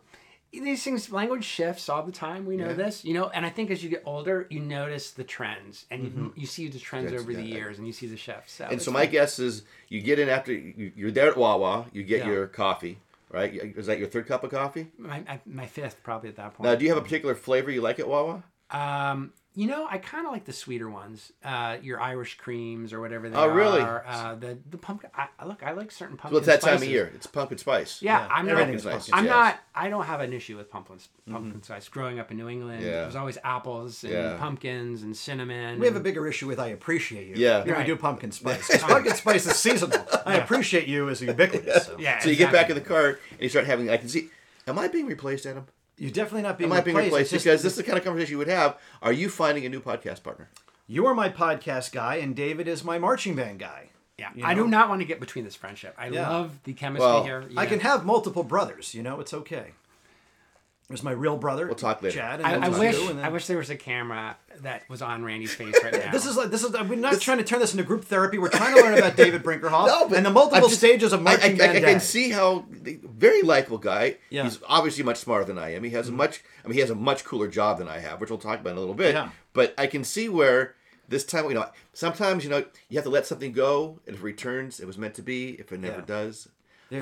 these things, language shifts all the time. We know Yeah. this, you know, and I think as you get older, you notice the trends and you, you see the trends That's- over the years and you see the shifts. So And so my fun. guess is you get in after you, you're there at Wawa, you get Yeah. your coffee, right? Is that your third cup of coffee? my, my, my fifth probably at that point. Now, do you have a particular flavor you like at Wawa? Um, you know, I kind of like the sweeter ones. Uh, your Irish creams or whatever they Oh, really? Uh, the the pumpkin. I, I- look, I like certain pumpkin. Well, it's that time of year. It's pumpkin spice. Yeah, Yeah, I'm everything's not. pumpkin I'm spice. not. I don't have an issue with pumpkin pumpkin spice. Growing up in New England, Yeah. it was always apples and Yeah. pumpkins and cinnamon. We have a bigger issue with I appreciate you. Yeah. than we do pumpkin [LAUGHS] spice. pumpkin spice is seasonal. [LAUGHS] I appreciate you is ubiquitous. So. yeah. So you get back in the car and you start having. I can see. Am I being replaced, Adam? You're definitely not being Am I being replaced. replaced? Just- Because this is the kind of conversation you would have. Are you finding a new podcast partner? you are my podcast guy, and David is my marching band guy. Yeah, You I do not want to get between this friendship. I Yeah. love the chemistry Well, here. you I can have multiple brothers. You know, it's okay. There's my real brother. We'll talk later. Chad. And I, then I there's wish and then- I wish there was a camera that was on Randy's face right [LAUGHS] now. This is like this is. We're not trying to turn this into group therapy. We're trying to learn about David Brinkerhoff [LAUGHS] No, but and the multiple just- stages of I, I, I. I can see how very likable guy. Yeah. Mm-hmm. He's obviously much smarter than I am. He has a much. I mean, he has a much cooler job than I have, which we'll talk about in a little bit. Yeah. But I can see where this time, you know, sometimes you know you have to let something go, and if it returns, it was meant to be. If it never Yeah. does,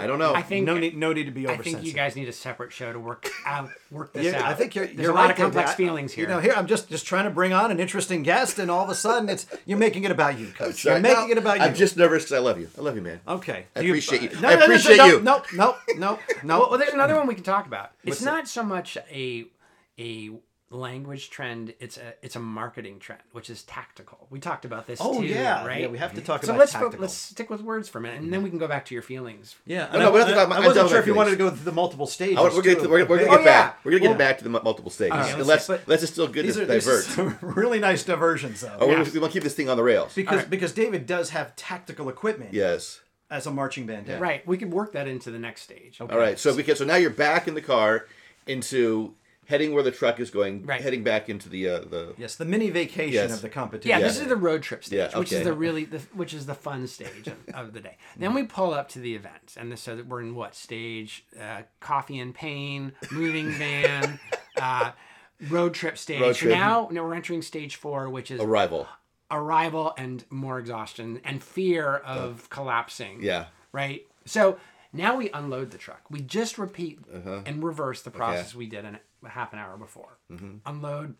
I don't know. I think no need, no need to be I think you guys need a separate show to work out work this Yeah, out. I think you're. There's you're a lot right of complex Dad. feelings here. You know, here I'm just just trying to bring on an interesting guest, and all of a sudden, it's you're making it about you, coach. Sorry. You're making No, it about you. I'm just nervous 'cause I love you. I love you, man. okay. I Do appreciate you. No, I no, no, appreciate no, you. No, no, no, no. well, well, there's another one we can talk about. It's What's not so much a a language trend. It's a it's a marketing trend, which is tactical. We talked about this Oh too, yeah, right? yeah. We have to talk so about let's tactical. let's stick with words for a minute, and mm-hmm. then we can go back to your feelings. Yeah, No, and no, I, we're not talking about- I I'm wasn't sure with if you wanted to go through the multiple stages. I, we're gonna, too. we're, we're gonna get Oh, back. yeah. We're gonna get Well- back to the multiple stages. Okay, and let's let's see. let's just still good These this are divert. some [LAUGHS] really nice diversions, though. Oh, we- Yeah. we want to keep this thing on the rails. Because Alright. because David does have tactical equipment yes. as a marching band. dad. Right. We can work that into the next stage. All right. So we can. So now you're back in the car, into heading where the truck is going. Right. Heading back into the uh, the. Yes, the mini vacation Yes. of the competition. Yeah, Yeah. this is the road trip stage, Yeah, which is the really the, which is the fun stage of, of the day. Then we pull up to the event, and this, so that we're in what stage? Uh, coffee and pain, moving [LAUGHS] van, uh, road trip stage. Road trip. now, now we're entering stage four, which is Arrival. arrival and more exhaustion and fear of collapsing. Yeah. Right. So now we unload the truck. We just repeat and reverse the process we did in a half an hour before. Unload,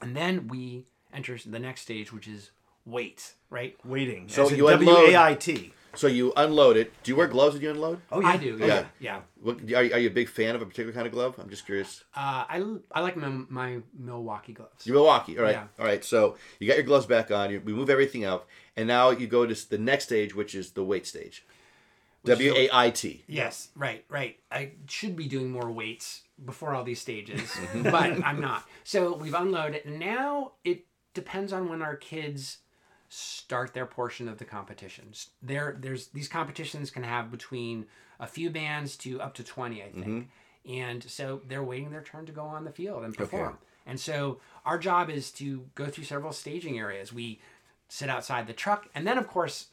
and then we enter the next stage, which is wait. Right. waiting. So as in you unload- W A I T. So you unload it. Do you wear gloves when you unload? Oh yeah, I do. Yeah. Yeah. Yeah. What, are, you, are you a big fan of a particular kind of glove? I'm just curious. Uh, I, I like my, my Milwaukee gloves. You're Milwaukee. All right. Yeah. All right. So you got your gloves back on. You, we move everything out, and now you go to the next stage, which is the wait stage. W A I T. Yes, right, right. I should be doing more weights before all these stages, [LAUGHS] but I'm not. So we've unloaded. Now it depends on when our kids start their portion of the competitions. There, there's these competitions can have between a few bands to up to twenty, I think. Mm-hmm. And so they're waiting their turn to go on the field and perform. And so our job is to go through several staging areas. We sit outside the truck, and then of course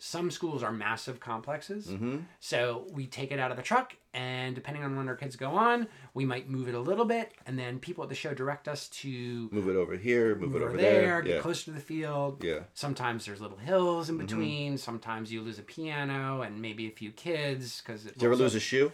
some schools are massive complexes. Mm-hmm. So we take it out of the truck, and depending on when our kids go on, we might move it a little bit, and then people at the show direct us to Move it over here. Move, it over over there, there. get Yeah. closer to the field. Yeah. Mm-hmm. Sometimes there's little hills in between. Sometimes you lose a piano and maybe a few kids because Did you ever lose a shoe?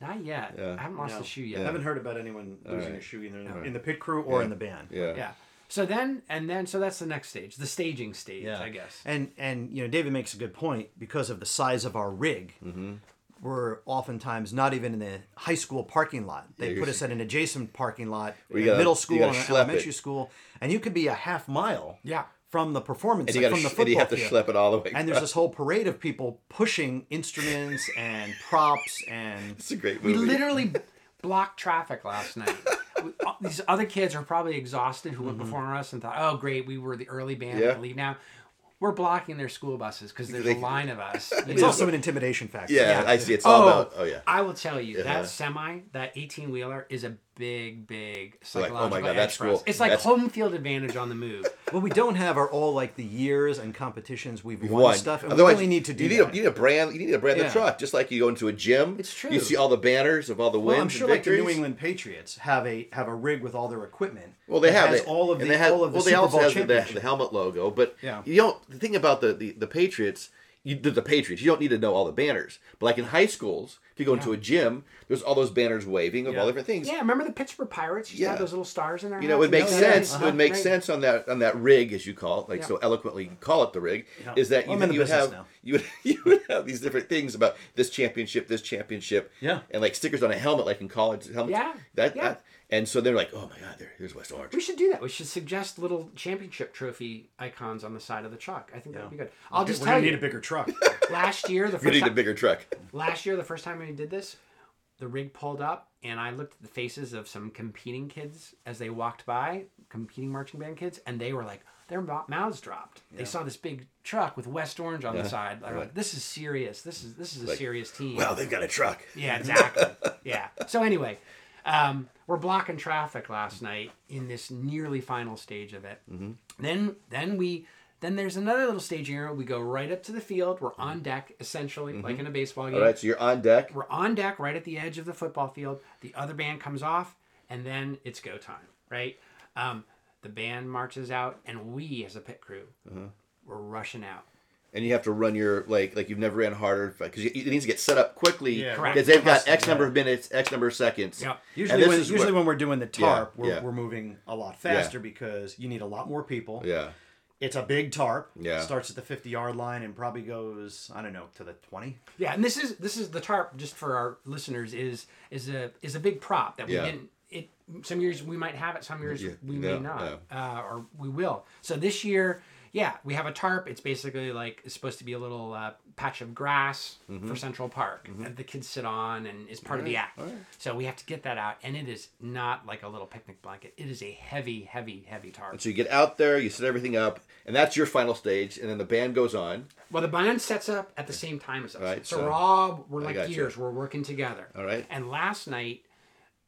Not yet. Yeah. I haven't lost No. a shoe yet. I haven't heard about anyone losing right. a shoe either in, in the pit crew or Yeah. in the band. Yeah. Yeah. So then, and then, so that's the next stage, the staging stage, Yeah. I guess. And and you know, David makes a good point because of the size of our rig. Mm-hmm. We're oftentimes not even in the high school parking lot. They Yeah, put us at an adjacent parking lot, Where you in gotta- middle school and elementary it. school, and you could be a half mile Yeah. from the performance And you like, from the to football and you have to field. schlep it all the way. And there's this whole parade of people pushing instruments and [LAUGHS] props and It's a great We movie. literally blocked traffic last night. [LAUGHS] These other kids are probably exhausted who went before us and thought, "Oh, great, we were the early band. We Mm-hmm. Yeah. can leave now." We're blocking their school buses because there's They- a line of us. [LAUGHS] it's know. also an intimidation factor. Yeah, Yeah. I see. It's all about. Oh yeah. I will tell you Yeah. that semi, that eighteen wheeler, is a big, big like, psychological oh my God, edge that's for us. cool. It's like That's- home field advantage on the move. [LAUGHS] What we don't have are all like the years and competitions we've, won, One. stuff, and we really need to do you need that. A, you need a brand. You need a brand Yeah. the truck, just like you go into a gym. It's true. You see all the banners of all the wins well, I'm sure and like the victories. New England Patriots have a have a rig with all their equipment. Well, they that have has they- all of and the they have, all of the well, they Super also Bowl have the, the, championships. helmet logo, but Yeah. you don't the thing about the, the, the Patriots. You, the, the Patriots. You don't need to know all the banners, but like in high schools, if you go into a gym, there's all those banners waving of Yeah. all different things. Yeah, remember the Pittsburgh Pirates used to Yeah. have those little stars in there. You know, it would hats? make Yeah, oh, yeah, sense. yeah. It would make Right. sense on that on that rig, as you call it, like Yeah. so eloquently call it the rig. Yeah. Is that Well, you, I'm in you would have now. [LAUGHS] you would you would have these different things about this championship, this championship, Yeah. and like stickers on a helmet, like in college helmets. Yeah. that, Yeah. that and so they're like, oh my god, there, here's West Orange. We should do that. We should suggest little championship trophy icons on the side of the truck. I think that would be good. I'll just We're tell gonna you. need a bigger truck. [LAUGHS] last year, the You first need a time, bigger truck. last year, the first time we did this, the rig pulled up, and I looked at the faces of some competing kids as they walked by, competing marching band kids, and they were like, their mou- mouths dropped. They saw this big truck with West Orange on the uh-huh. side. They're like, "This is serious. This is this is a serious team." Wow, they've got a truck. Yeah, exactly. [LAUGHS] yeah. So anyway, um, we're blocking traffic last night in this nearly final stage of it. Mm-hmm. Then then we then there's another little staging area. We go right up to the field. We're on deck essentially, like in a baseball game. Mm-hmm. All right, so you're on deck. We're on deck right at the edge of the football field. The other band comes off, and then it's go time. Right. Um, the band marches out, and we as a pit crew, Uh-huh. we're rushing out. And you have to run your like like you've never ran harder because it needs to get set up quickly Yeah, because they've got X number of minutes, X number of seconds. Yep. Usually, this when, is usually what- when we're doing the tarp, we're, yeah. we're moving a lot faster because you need a lot more people. Yeah, It's a big tarp. Yeah. Starts at the 50 yard line and probably goes, I don't know, to the 20. Yeah, and this is this is the tarp. Just for our listeners, is is a is a big prop that we Yeah. didn't. It some years we might have it, some years Yeah, we no, may not, uh, or we will. So this year, yeah, we have a tarp. It's basically like it's supposed to be a little uh, patch of grass Mm-hmm. for Central Park that the kids sit on and is part of the act. So we have to get that out, and it is not like a little picnic blanket. It is a heavy, heavy, heavy tarp. so you get out there, you set everything up, and that's your final stage, and then the band goes on. Well, the band sets up at the same time as us. Right, so, so- we're all we're like gears. We're working together. All right. And last night,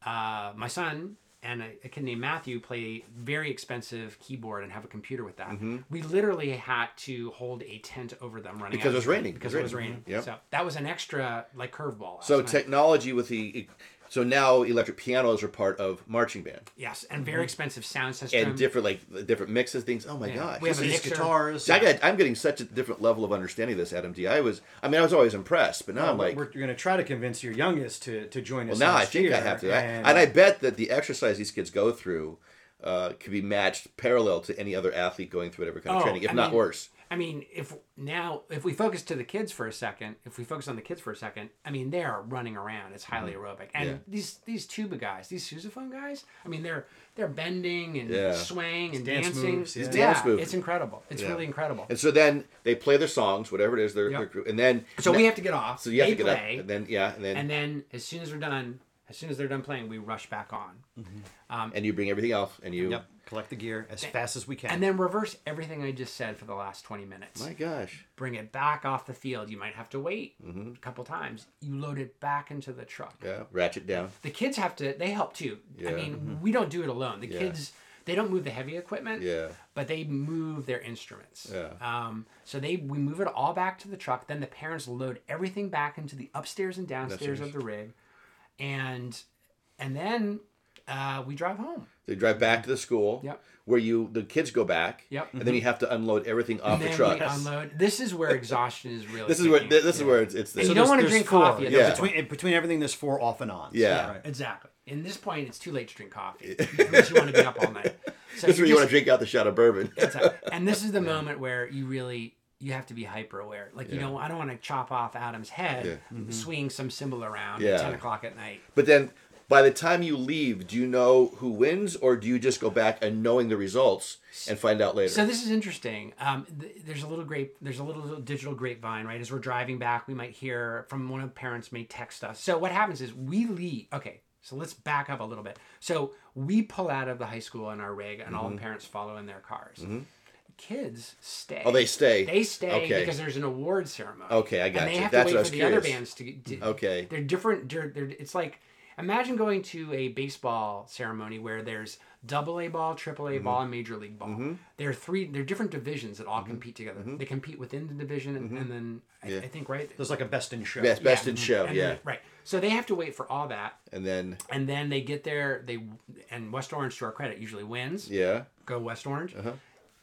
uh, my son and a, kid named Matthew play very expensive keyboard and have a computer with that. Mm-hmm. We literally had to hold a tent over them running Because it was raining. Because It it was raining. raining. Yep. So that was an extra like curveball. So night. technology with the so now electric pianos are part of marching band yes, and very expensive sound system. and different like different mixes things. Oh my Yeah. gosh, We have this a is- These guitars. See, I got, I'm getting such a different level of understanding of this, Adam D. I was, I mean, I was always impressed, but now I'm like, we're, going to try to convince your youngest to, to join us. well, now I next think I have to, I- And, and I bet that the exercise these kids go through uh, could be matched parallel to any other athlete going through whatever kind of Oh, training, if I not mean, worse. I mean, if now if we focus to the kids for a second, if we focus on the kids for a second, I mean they are running around. It's highly aerobic, and Mm-hmm. Yeah. these these tuba guys, these sousaphone guys, I mean they're they're bending and Yeah. swaying and dance dancing. moves, yeah. yeah, It's dance moves. it's incredible. It's Yeah. really incredible. And so then they play their songs, whatever it is, their, Yep. their group, and then So we have to get off. so you have they to get play, up, and then yeah, and then and then as soon as we're done, as soon as they're done playing, we rush back on, mm-hmm. um, and you bring everything else, and you, Yep. Collect the gear as fast as we can. and then reverse everything I just said for the last twenty minutes. my gosh, bring it back off the field. You might have to wait mm-hmm. a couple times. You load it back into the truck. yeah, ratchet down. The kids have to. They help too. I Yeah. mean, mm-hmm. we don't do it alone. The Yeah. kids, they don't move the heavy equipment. Yeah. But they move their instruments. Yeah. Um, so they we move it all back to the truck. Then the parents load everything back into the upstairs and downstairs of the rig, and and then uh, we drive home. They drive back to the school. Yep. Where you the kids go back. Yep. And then you have to unload everything off the then truck. we unload. This is where exhaustion is really. This is where kicking in. this is where it's it's the, And you don't wanna drink four. coffee Yeah. Between between everything, there's four off and on. Yeah. right. Exactly. In this point, it's too late to drink coffee [LAUGHS] unless you want to be up all night. So this is where you just- want to drink out the shot of bourbon. Exactly. And this is the [LAUGHS] moment where you really you have to be hyper aware. Like you know, I don't want to chop off Adam's head, mm-hmm. swinging some cymbal around Yeah. at ten o'clock at night. But then by the time you leave, do you know who wins or do you just go back and knowing the results and find out later? So this is interesting. Um, th- there's a little grape. There's a little, little digital grapevine, right? As we're driving back, we might hear from one of the parents may text us. So what happens is we leave. Okay, so let's back up a little bit. So we pull out of the high school in our rig, and all the mm-hmm. parents follow in their cars. Mm-hmm. Kids stay. Mm-hmm. Oh, they stay. They stay Okay. because there's an award ceremony. Okay, I got and they you. have That's to what I wait was for the other bands to, to. Okay. They're different. They're, they're, it's like imagine going to a baseball ceremony where there's double A ball, triple Mm-hmm. A ball, and major league ball. There are three. There are different divisions that all compete together. They compete within the division, and, and then I, Mm-hmm. Yeah. I think right. There's like a best in show. Best, best Yeah. in show, And yeah. then- right. So they have to wait for all that, And then and then they get there. They and West Orange, to our credit, usually wins. yeah. Go West Orange. Uh-huh.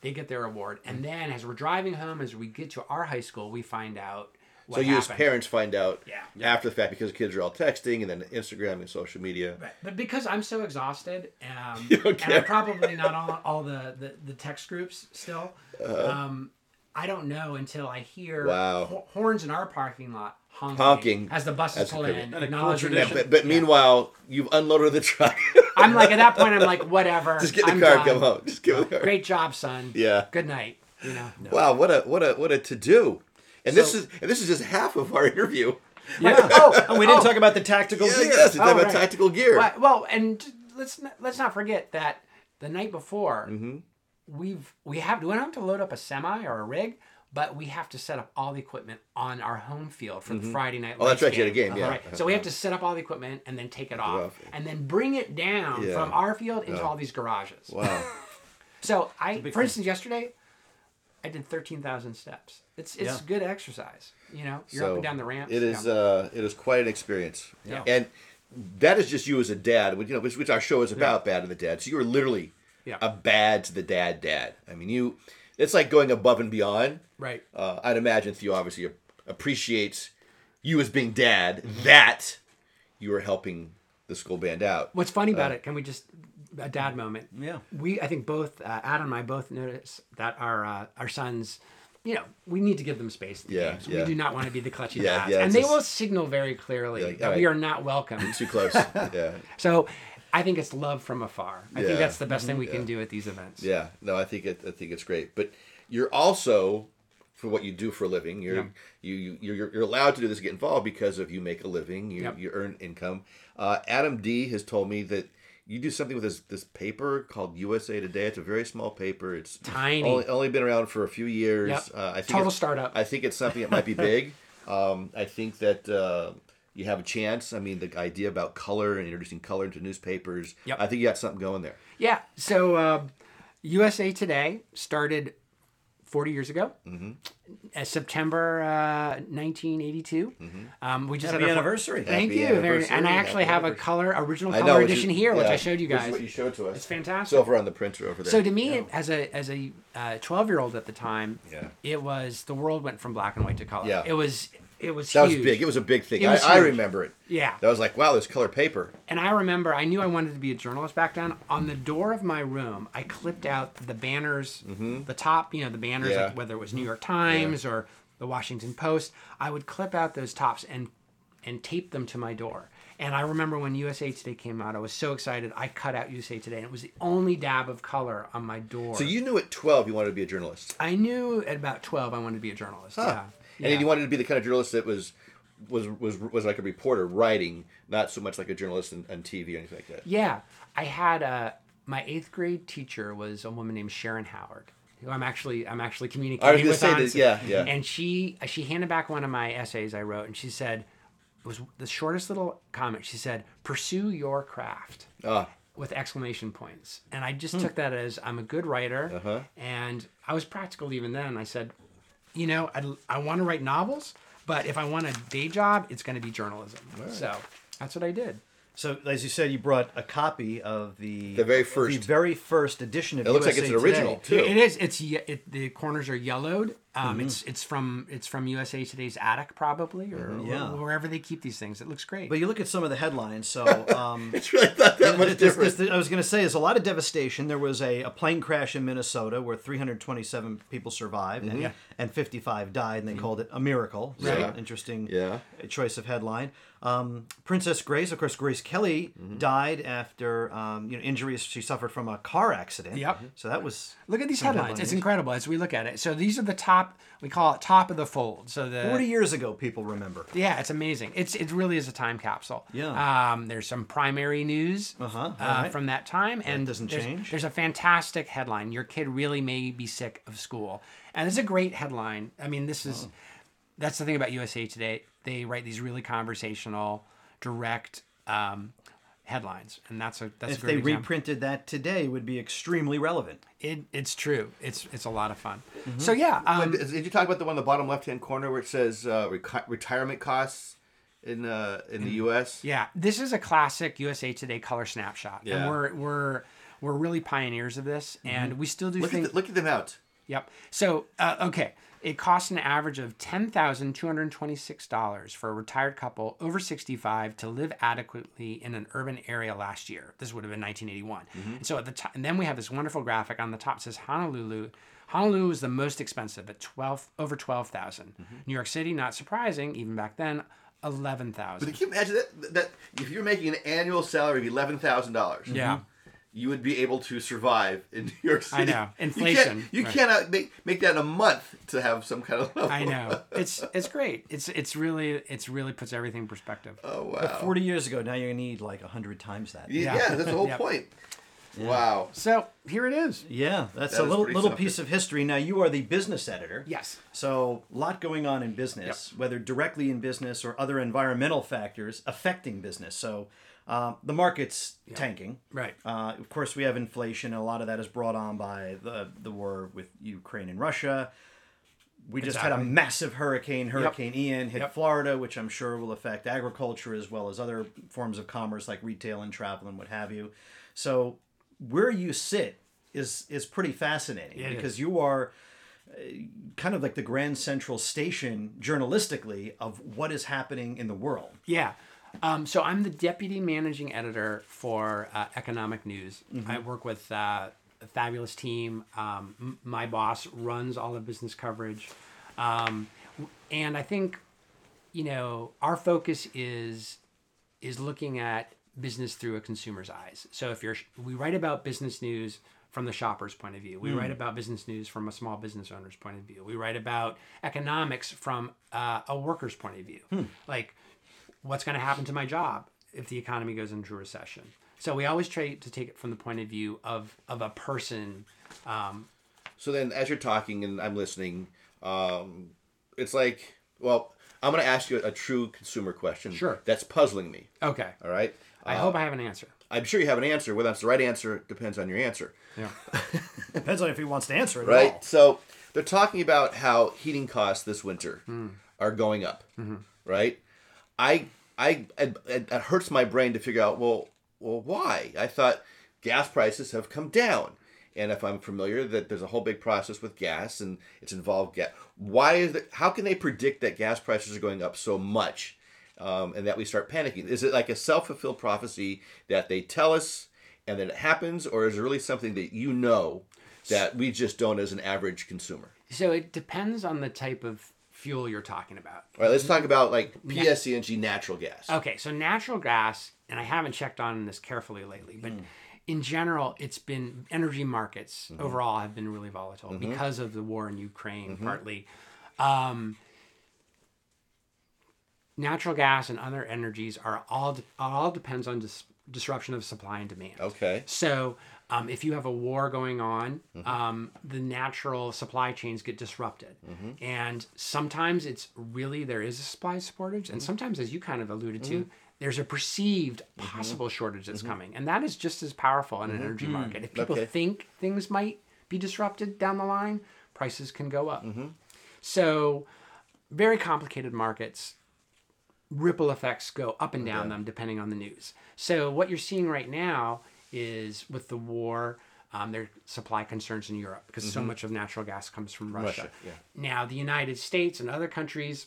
They get their award, and then as we're driving home, as we get to our high school, we find out. What So you as parents find out Yeah. after the fact because kids are all texting and then Instagram and social media. Right. But because I'm so exhausted, um, [LAUGHS] and. I'm probably not on all the, the, the text groups still, um, I don't know until I hear Wow. horns in our parking lot honking, Honking. as the buses That's pull in, And a cool acknowledging tradition. that- But, but meanwhile, you've unloaded the truck. [LAUGHS] I'm like, at that point, I'm like, [LAUGHS] whatever. Just get in I'm the car done. and come home. Just give it the car. Great job, son. Yeah. Good night. You know. Wow, what a what a what a to do. And this is and this is just half of our interview. Yeah. [LAUGHS] Oh, and we didn't oh. talk about the tactical Yeah, gear. yes, it's Oh, about right. tactical gear. Well, well, and let's not, let's not forget that the night before Mm-hmm. we've we have we don't have to load up a semi or a rig, but we have to set up all the equipment on our home field for the Friday night. Oh, that's right, you had a game, yeah. Right. So we have to set up all the equipment and then take it off, off. and then bring it down Yeah. from our field into all these garages. Wow. [LAUGHS] So I, for thing. instance, yesterday. I did thirteen thousand steps. It's it's Yeah. good exercise. You know, you're so up and down the ramp. It is uh it is quite an experience. Yeah. And that is just you as a dad, which you know, which, which our show is about, bad to the dad. So you are literally Yeah. a bad to the dad dad. I mean you it's like going above and beyond. right. Uh, I'd imagine Theo obviously appreciates you as being dad Mm-hmm. that you are helping the school band out. What's funny about it? Can we just a dad moment? Yeah. We I think both uh, Adam and I both notice that our uh, our sons. You know, we need to give them space. The Yeah, games. yeah. We do not want to be the clutchy Yeah, dads, yeah, and they just- will signal very clearly Like, that all we are not welcome. Too close. [LAUGHS] yeah. so, I think it's love from afar. I Yeah. think that's the best thing we can do at these events. Yeah, no, I think it. I think it's great. But you're also, for what you do for a living, you're Yeah. you, you you're, you're allowed to do this, get involved because of you make a living, you Yep. you earn income. Uh, Adam D has told me that you do something with this this paper called USA Today. It's a very small paper. It's Tiny. only only been around for a few years. Yep. Uh, I think Total startup. I think it's something that might be big. [LAUGHS] um, I think that. Uh, you have a chance. I mean, the idea about color and introducing color into newspapers. Yep. I think you got something going there. Yeah. So, uh, USA Today started 40 years ago, Mm-hmm. uh, September uh, 1982. Um, we just Happy had our fir- anniversary. Thank Happy you. Very, anniversary, and I actually happy have a color, original color know edition is- here, which I showed you which guys. what you showed to us. It's fantastic. Over on the printer over there. So to me, as a as a twelve year old at the time, Yeah. it was the world went from black and white to color. Yeah. It was it was that was big. It was a big thing. I, I remember it. Yeah. That was like, wow, there's color paper. And I remember I knew I wanted to be a journalist back then. On the door of my room, I clipped out the banners, the top, you know, the banners, Mm-hmm. Yeah. like whether it was New York Times or the Washington Post. I would clip out those tops and and tape them to my door. And I remember when USA Today came out, I was so excited. I cut out USA Today, and it was the only dab of color on my door. So you knew at 12 you wanted to be a journalist. I knew at about twelve I wanted to be a journalist. Yeah. And you wanted to be the kind of journalist that was was was was like a reporter writing, not so much like a journalist on, on TV or anything like that. Yeah, I had a my eighth grade teacher was a woman named Sharon Howard, who I'm actually I'm actually communicating gonna with. say on- that- yeah, yeah. And she she handed back one of my essays I wrote, and she said it was the shortest little comment. She said, "Pursue your craft." Ah, with exclamation points. And I just took that as I'm a good writer. Uh-huh. And I was practical even then. I said, you know, I, I want to write novels, but if I want a day job, it's going to be journalism. So that's what I did. So, as you said, you brought a copy of the The very first the first. very first edition of It looks like it's an original Today. too. It is. It's it, the corners are yellowed. Um, Mm-hmm. It's it's from it's from USA Today's attic probably or Mm-hmm. Yeah. wherever they keep these things. It looks great. But you look at some of the headlines. So, [LAUGHS] um, It's really not that much There's- different. there's- I was going to say, there's a lot of devastation. There was a, a plane crash in Minnesota where 327 people survived and, Yeah. and 55 died, and they called it a miracle. So, Yeah. interesting Yeah. choice of headline. Um, Princess Grace, of course, Grace Kelly died after um, you know injuries she suffered from a car accident. Yep. So that was Look at these headlines. headlines. It's incredible as we look at it. So these are the top. We call it top of the fold. So the 40 years ago. People remember. Yeah, it's amazing. It's it really is a time capsule. Yeah. Um, there's some primary news Uh-huh, uh, alright. from that time, and doesn't there's, change. There's a fantastic headline. Your kid really may be sick of school, and it's a great headline. I mean, this Oh. is that's the thing about USA Today. They write these really conversational, direct um, headlines, and that's a that's If a great they example. reprinted that today, would be extremely relevant. It, it's true. It's it's a lot of fun. Mm-hmm. So yeah, um, But did you talk about the one in the bottom left hand corner where it says uh, reco- retirement costs in uh, in the U.S.? Yeah, this is a classic USA Today color snapshot, Yeah. and we're we're we're really pioneers of this, and we still do Look things. at the, look at them out. Yep. So uh, okay, it costs an average of ten thousand two hundred twenty-six dollars for a retired couple over sixty-five to live adequately in an urban area last year. This would have been nineteen eighty-one. Mm-hmm. And so at the top, and then we have this wonderful graphic on the top says Honolulu. Honolulu is the most expensive at twelve over twelve mm-hmm. New York City, not surprising, even back then, eleven thousand. But can you imagine that? That if you're making an annual salary of eleven thousand dollars, Yeah. You would be able to survive in [LAUGHS] New York City. I know. You can't- Inflation, You, right. cannot make make that in a month to have some kind of. Level. I know. [LAUGHS] It's it's great. It's it's really it's really puts everything in perspective. Oh wow. 40 years ago, now you're going to need like 100 times that. yeah, Yeah. yeah, that's the whole [LAUGHS] Yep. point. Wow. So here it is. Yeah, that's That a little little something. piece of history. Now you are the business editor. Yes. So a lot going on in business, whether directly in business or other environmental factors affecting business. So um, the market's tanking. Right. Uh, of course, we have inflation, and a lot of that is brought on by the the war with Ukraine and Russia. We just had a massive hurricane, Hurricane Ian, hit Yep. Florida, which I'm sure will affect agriculture as well as other forms of commerce like retail and travel and what have you. So where you sit is is pretty fascinating because you are uh, kind of like the grand central station journalistically of what is happening in the world. Yeah. Um, so I'm the deputy managing editor for uh, Economic News. I work with uh, a fabulous team. Um, m- my boss runs all the business coverage, um, and I think, you know, our focus is is looking at business through a consumer's eyes. So if you're, we write about business news from the shopper's point of view. We write about business news from a small business owner's point of view. We write about economics from uh, a worker's point of view. Like, what's going to happen to my job if the economy goes into recession? So we always try to take it from the point of view of of a person. Um, So then, as you're talking and I'm listening, um, it's like, well, I'm going to ask you a true consumer question. Sure. That's puzzling me. okay, All right. I hope I have an answer. I'm sure you have an answer. Whether that's the right answer depends on your answer. Yeah. [LAUGHS] Depends on if he wants to answer it at right? all. So they're talking about how heating costs this winter are going up, right? I, I, it, it hurts my brain to figure out. Well, well, why? I thought gas prices have come down, and if I'm familiar, that there's a whole big process with gas, and it's involved gas. Why is it? How can they predict that gas prices are going up so much? Um, and that we start panicking. Is it like a self fulfilled prophecy that they tell us and then it happens, or is it really something that you know that we just don't as an average consumer? So it depends on the type of fuel you're talking about. All right, let's talk about like PSE&G natural gas. Okay, so natural gas, and I haven't checked on this carefully lately, but mm. in general, it's been energy markets mm-hmm. overall have been really volatile mm-hmm. because of the war in Ukraine, mm-hmm. partly. Um, natural gas and other energies are all all depends on dis- disruption of supply and demand. Okay. So, um, if you have a war going on, mm-hmm. um, the natural supply chains get disrupted, mm-hmm. and sometimes it's really there is a supply shortage, and mm-hmm. sometimes, as you kind of alluded to, there's a perceived possible shortage that's coming, and that is just as powerful in an energy market. If people Okay. think things might be disrupted down the line, prices can go up. So, very complicated markets. Ripple effects go up and down them depending on the news. So, what you're seeing right now is with the war, um, there are supply concerns in Europe because so much of natural gas comes from Russia. Russia, yeah. Now, the United States and other countries,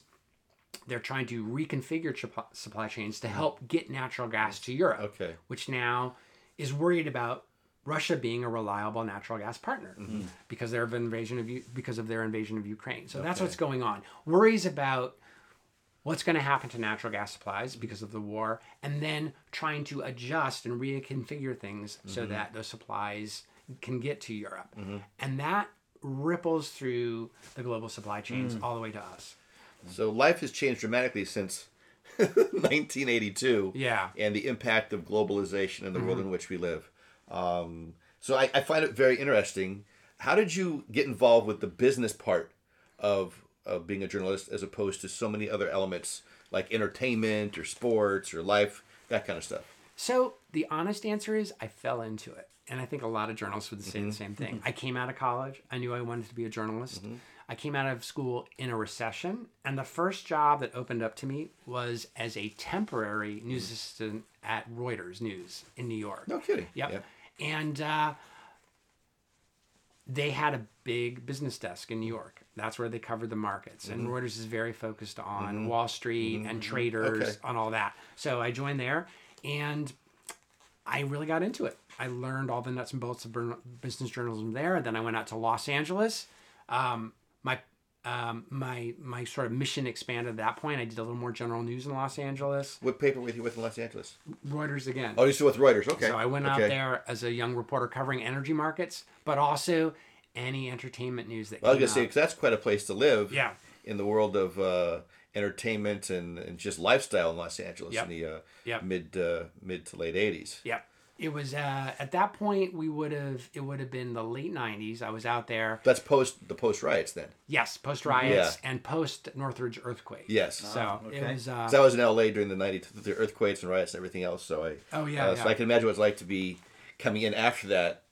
they're trying to reconfigure supp- supply chains to help get natural gas to Europe, Okay. which now is worried about Russia being a reliable natural gas partner Mm-hmm. because their invasion of U- because of their invasion of Ukraine. So that's what's going on. Worries about what's going to happen to natural gas supplies because of the war, and then trying to adjust and reconfigure things Mm-hmm. so that those supplies can get to Europe, and that ripples through the global supply chains Mm. all the way to us. So life has changed dramatically since [LAUGHS] 1982. Yeah. And the impact of globalization in the world in which we live. Um, so I, I find it very interesting. How did you get involved with the business part of of being a journalist as opposed to so many other elements like entertainment or sports or life, that kind of stuff? So the honest answer is I fell into it. And I think a lot of journalists would say the mm-hmm. same thing. Mm-hmm. I came out of college. I knew I wanted to be a journalist. Mm-hmm. I came out of school in a recession. And the first job that opened up to me was as a temporary news mm. assistant at Reuters News in New York. No kidding. Yep. Yeah. And uh, they had a big business desk in New York. That's where they cover the markets. And Reuters is very focused on Wall Street and traders, Okay. on all that. So I joined there and I really got into it. I learned all the nuts and bolts of business journalism there. Then I went out to Los Angeles. Um, my um, my my sort of mission expanded at that point. I did a little more general news in Los Angeles. What paper were you with in Los Angeles? Reuters again. Oh, you're still with Reuters. Okay. So I went out there as a young reporter covering energy markets, but also any entertainment news that I was came gonna say out. 'cause that's quite a place to live. Yeah. In the world of uh, entertainment and, and just lifestyle in Los Angeles Yep. in the uh, Yep. mid uh, mid to late '80s. Yep. It was uh, at that point we would have it would have been the late '90s. I was out there. That's post the post riots then. Yes, post riots and post Northridge earthquake. Yes. So it okay. was. Uh, So I was in LA during the '90s, the earthquakes and riots and everything else. So I. Oh, yeah, uh, So. I can imagine what it's like to be coming in after that,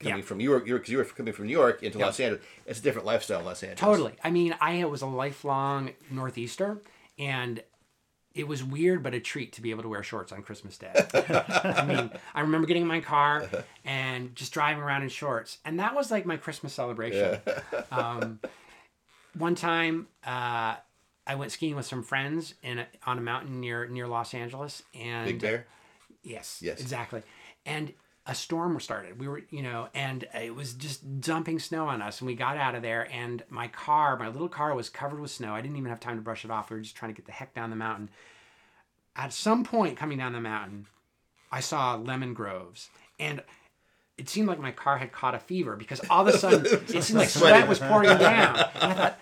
coming Yeah. from New York, because you were coming from New York into Yeah. Los Angeles. It's a different lifestyle in Los Angeles. Totally. I mean, I was a lifelong Northeaster, and it was weird but a treat to be able to wear shorts on Christmas Day. [LAUGHS] I mean, I remember getting in my car and just driving around in shorts, and that was like my Christmas celebration. [LAUGHS] um, one time, uh, I went skiing with some friends in a, on a mountain near near Los Angeles, and Big Bear. Yes. Yes. Exactly. And a storm started. We were, you know, and it was just dumping snow on us. And we got out of there, and my car, my little car, was covered with snow. I didn't even have time to brush it off. We were just trying to get the heck down the mountain. At some point coming down the mountain, I saw lemon groves, and it seemed like my car had caught a fever because all of a sudden [LAUGHS] it seemed like sweat was pouring down. And I thought,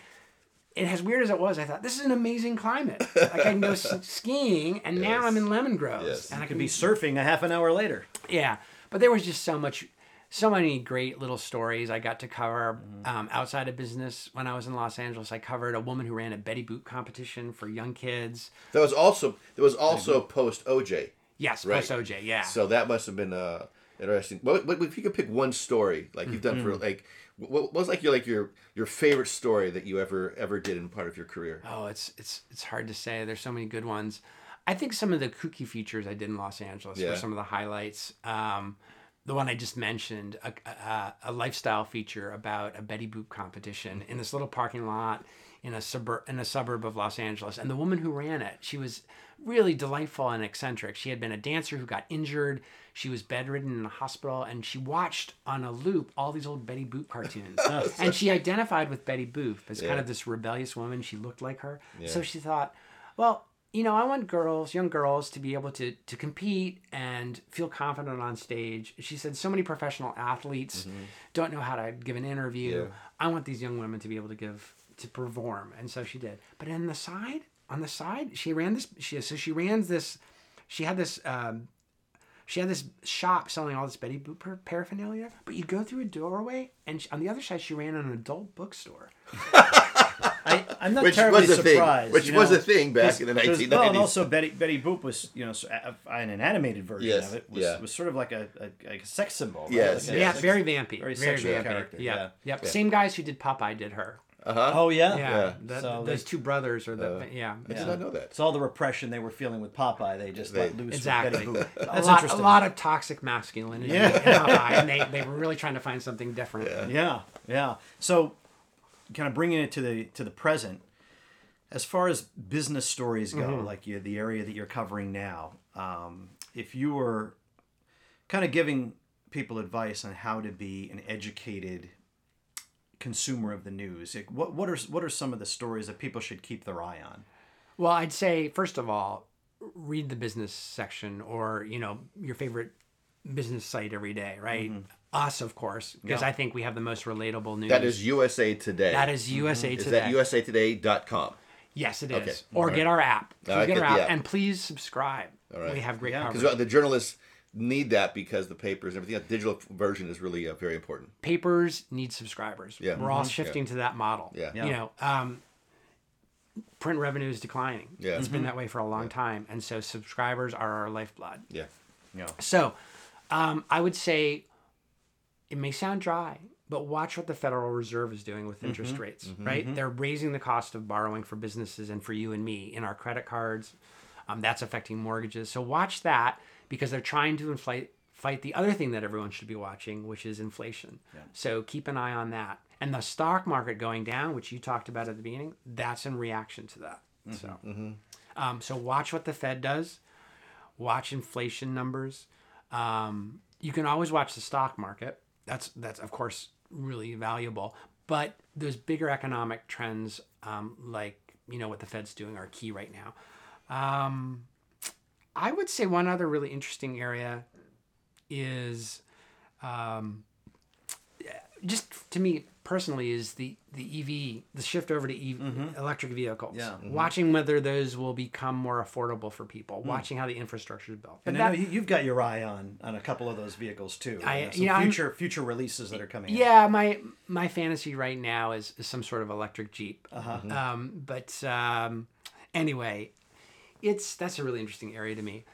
and as weird as it was, I thought this is an amazing climate. Like I can go skiing, and now I'm in lemon groves, Yes. and I Could can be surfing a half an hour later. yeah, but there was just so much, so many great little stories I got to cover um, outside of business. When I was in Los Angeles, I covered a woman who ran a Betty Boop competition for young kids. That was also that was also post OJ. Yes, Right. post OJ. Yeah. So that must have been uh, interesting. What, what, if you could pick one story like you've done Mm-hmm. for like what what was like your like your your favorite story that you ever ever did in part of your career? Oh, it's it's it's hard to say. There's so many good ones. I think some of the kooky features I did in Los Angeles Yeah. were some of the highlights. Um, the one I just mentioned, a, a, a lifestyle feature about a Betty Boop competition in this little parking lot in a suburb in a suburb of Los Angeles, and the woman who ran it, she was really delightful and eccentric. She had been a dancer who got injured. She was bedridden in a hospital, and she watched on a loop all these old Betty Boop cartoons. [LAUGHS] and she identified with Betty Boop as kind of this rebellious woman. She looked like her. Yeah. So she thought, well, you know, I want girls, young girls, to be able to to compete and feel confident on stage. She said, so many professional athletes don't know how to give an interview. Mm-hmm. Yeah. I want these young women to be able to give to perform, and so she did. But on the side, on the side, she ran this. She so she ran this. She had this. Um, she had this shop selling all this Betty Boop paraphernalia, but you go through a doorway, and she, on the other side, she ran an adult bookstore. [LAUGHS] I, I'm not Which terribly was a thing. surprised. Which was know, a thing back in the 1990s. Well, and also Betty Betty Boop was, you know, so, uh, an animated version Yes, of it was, yeah. was sort of like a, a, like a sex symbol. right? Yes, Like a Yeah, sex- very vampy. very Very, sexual vampy. character, Yeah. yeah. Yep. Same guys who did Popeye did her. Uh huh. Oh yeah. Yeah. Yeah. That- So those they- two brothers are the Uh, yeah. I did not know that. So all the repression they were feeling with Popeye, they just They- let loose Exactly. with Betty Boop. [LAUGHS] a That's lot, interesting. a lot of toxic masculinity Yeah. in Popeye, and they, they were really trying to find something different. Yeah, yeah. So, kind of bringing it to the to the present, as far as business stories go, Mm-hmm. like you, the area that you're covering now, um, if you were kind of giving people advice on how to be an educated consumer of the news, like, what what are what are some of the stories that people should keep their eye on? Well, I'd say first of all, read the business section or you know your favorite business site every day, right? Us, of course, because Yeah. I think we have the most relatable news. That is USA Today. that is USA Today. Is Today. that usatoday.com? Yes, it is. Okay. Or All right. get our app. Please I get get our the app, app. and please subscribe. right. We have great Yeah. coverage. Because the journalists need that because the papers and everything. The digital version is really uh, very important. papers need subscribers. Yeah. Mm-hmm. We're all shifting to that model. Yeah. Yeah. You know, um, print revenue is declining. Yeah. It's been that way for a long time. And so subscribers are our lifeblood. Yeah. Yeah, So um, I would say it may sound dry, but watch what the Federal Reserve is doing with interest rates, right? They're raising the cost of borrowing for businesses and for you and me in our credit cards. Um, that's affecting mortgages. So watch that because they're trying to inflate fight the other thing that everyone should be watching, which is inflation. Yeah. So keep an eye on that. And the stock market going down, which you talked about at the beginning, that's in reaction to that. So, um, so watch what the Fed does watch inflation numbers. Um, you can always watch the stock market. That's that's of course really valuable. But those bigger economic trends, um, like you know what the Fed's doing, are key right now. Um, I would say one other really interesting area is, um, just to me personally, is the the EV, the shift over to EV, electric vehicles. Yeah. Watching whether those will become more affordable for people. Watching how the infrastructure is built. But and I know you, you've got your eye on on a couple of those vehicles too. I- You know, some you know, I'm- future future releases that are coming. out. Yeah, my my fantasy right now is, is some sort of electric Jeep. Uh-huh. Um, but um, anyway, it's that's a really interesting area to me.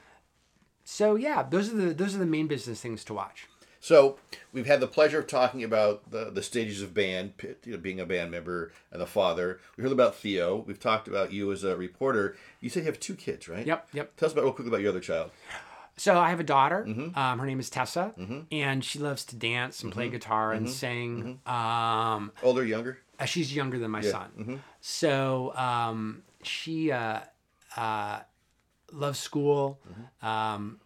So yeah, those are the those are the main business things to watch. So we've had the pleasure of talking about the, the stages of band, you know, being a band member and the father. We heard about Theo. We've talked about you as a reporter. You said you have two kids, right? Yep, yep. Tell us about real quickly about your other child. So I have a daughter. Mm-hmm. Um, her name is Tessa, and she loves to dance and play guitar and Mm-hmm. sing. Um, Older, younger? uh, she's younger than my son. Mm-hmm. So um, she uh, uh, loves school. Mm-hmm. Um,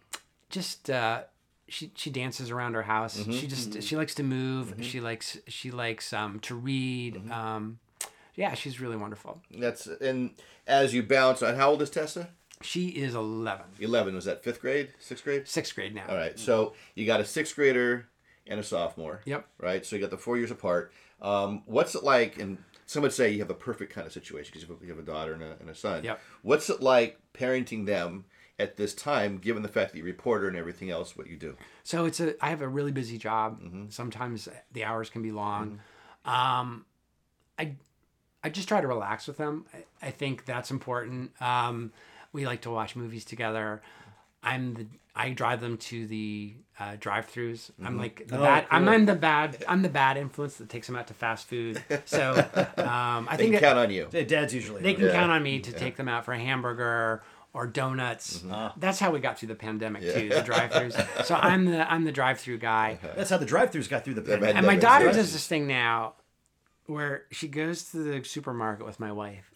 just uh, she she dances around her house. Mm-hmm. She just she likes to move. She likes she likes um, to read. Mm-hmm. Um, yeah, she's really wonderful. That's and as you bounce on, how old is Tessa? She is eleven. Eleven Was that fifth grade, sixth grade? sixth grade now. All right. So you got a sixth grader and a sophomore. Yep. Right. So you got the four years apart. Um, what's it like? And some would say you have a perfect kind of situation because you, have a- you have a daughter and a, and a son. Yep. What's it like parenting them at this time, given the fact that you're a reporter and everything else, what you do? So it's a I have a really busy job. Mm-hmm. Sometimes the hours can be long. Um, I I just try to relax with them. I, I think that's important. Um, we like to watch movies together. I'm the I drive them to the uh, drive-throughs. I'm Mm-hmm. like the Oh, bad. I'm. I'm the bad. I'm the bad influence that takes them out to fast food. So [LAUGHS] um, I They think can that count on you. Dad's usually they can Yeah. count on me to take them out for a hamburger or donuts. Mm-hmm. Ah. That's how we got through the pandemic too, the drive-throughs. [LAUGHS] so I'm the I'm the drive-through guy. That's how the drive-throughs got through the pandemic. And my daughter does this thing now where she goes to the supermarket with my wife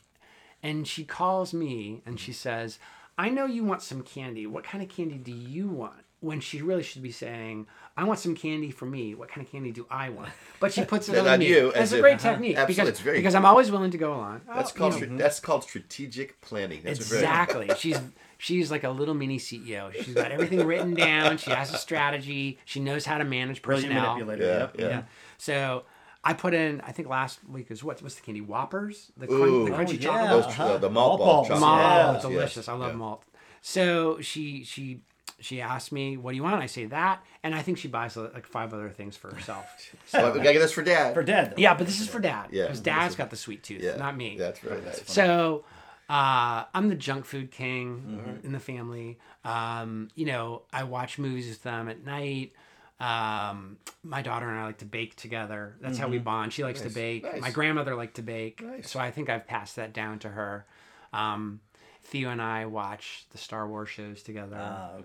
and she calls me and she says, I know you want some candy. What kind of candy do you want? When she really should be saying, I want some candy for me. What kind of candy do I want? But she puts it [LAUGHS] And on on me. you, That's a if- great uh-huh. technique Absolutely, because, it's very- because I'm always willing to go along. That's Oh, called you know, that's called strategic planning. That's a very- Exactly. she's she's like a little mini CEO. She's got everything written down. She has a strategy. She knows how to manage Brilliant personnel. manipulator. Yeah, yep. yeah. Yeah. So I put in. I think last week was what? What's the candy? Whoppers. The, Ooh. crunch, the crunchy Oh, chocolate. yeah. Those, Uh-huh. uh, the malt Malt ball balls. chocolate. Malt, Yeah. Delicious. yes, I love yeah. malt. So she she she asks me, "What do you want?" I say that, and I think she buys like five other things for herself. Well, we gotta get this for dad. For dad, though. yeah, but this is for dad Yeah. because dad's got the sweet tooth, yeah, not me. That's right. nice. So uh, I'm the junk food king Mm-hmm. in the family. Um, you know, I watch movies with them at night. Um, my daughter and I like to bake together. That's how we bond. She likes to bake. Mm-hmm. Nice. My grandmother liked to bake. Nice. So I think I've passed that down to her. Um, Theo and I watch the Star Wars shows together.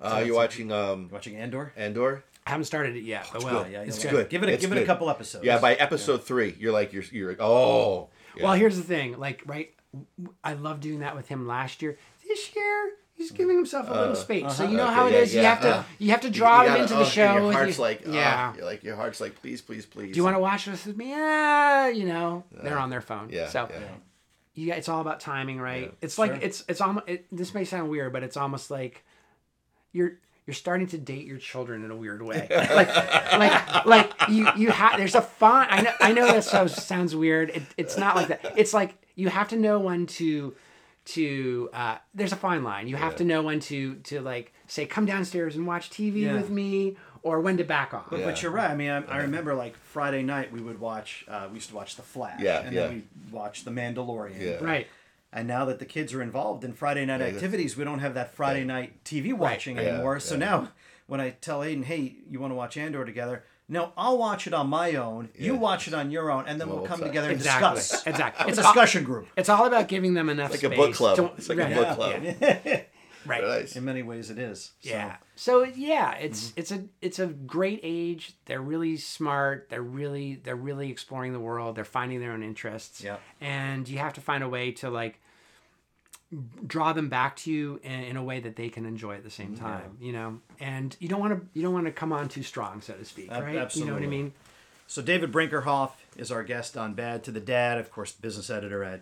Uh, you're watching um, watching Andor. Andor. I haven't started it yet, but well, good. Yeah, it's you'll good. Give it a It's give it a couple episodes. Yeah, by episode three, you're like you're you're like, oh. Yeah. Well, here's the thing. Like, right, I love doing that with him last year. This year, he's giving himself a little space. So you know Uh, Okay, how it yeah, is. You have to uh, you have to draw You him gotta- into oh, the and show. Your heart's you. like, yeah. yeah. you're like your heart's like, please, please, please. Do you want to watch this with me? Yeah, you know, they're on their phone. Yeah, So yeah. it's all about timing, right? It's like Sure. it's it's almost. It, this may sound weird, but it's almost like you're you're starting to date your children in a weird way. [LAUGHS] like like like you you have there's a fine. I know I know that so, sounds weird. It, it's not like that. It's like you have to know when to to uh, there's a fine line. You have to know when to to like say come downstairs and watch TV Yeah. with me or when to back off. But, Yeah. but you're right. I mean, I, I remember like Friday night we would watch. Uh, we used to watch The Flash. Yeah, and yeah. then we watch The Mandalorian. Yeah. Right. And now that the kids are involved in Friday night that's- activities, we don't have that Friday night TV watching Yeah, anymore. So yeah. now, when I tell Aiden, "Hey, you want to watch Andor together?" No, I'll watch it on my own. You watch it on your own, and then Well, we'll come it's- together and Exactly. discuss. Exactly. It's It's a all- discussion group. It's all about giving them enough Like a book club. to- It's like a book club. [LAUGHS] Yeah. Right. Nice. In many ways, it is. So, Yeah. So yeah, it's Mm-hmm. it's a it's a great age. They're really smart. They're really they're really exploring the world. They're finding their own interests. Yeah. And you have to find a way to like draw them back to you in, in a way that they can enjoy at the same time. You know, and you don't want to you don't want to come on too strong, so to speak. Ab- right. You know what I mean? So David Brinkerhoff is our guest on Bad to the Dad, of course, business editor at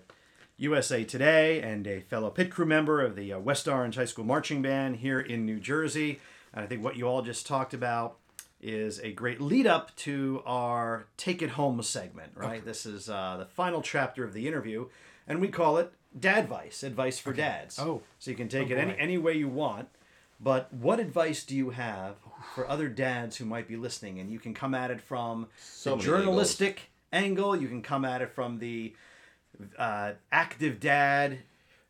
USA Today and a fellow pit crew member of the uh, West Orange High School Marching Band here in New Jersey. And I think what you all just talked about is a great lead up to our Take It Home segment, right? This is uh, the final chapter of the interview, and we call it Dadvice, advice Advice for dads. Oh. So you can take Oh, it any, boy. any way you want. But what advice do you have for other dads who might be listening? And you can come at it from So the journalistic angle. You can come at it from the uh, active dad,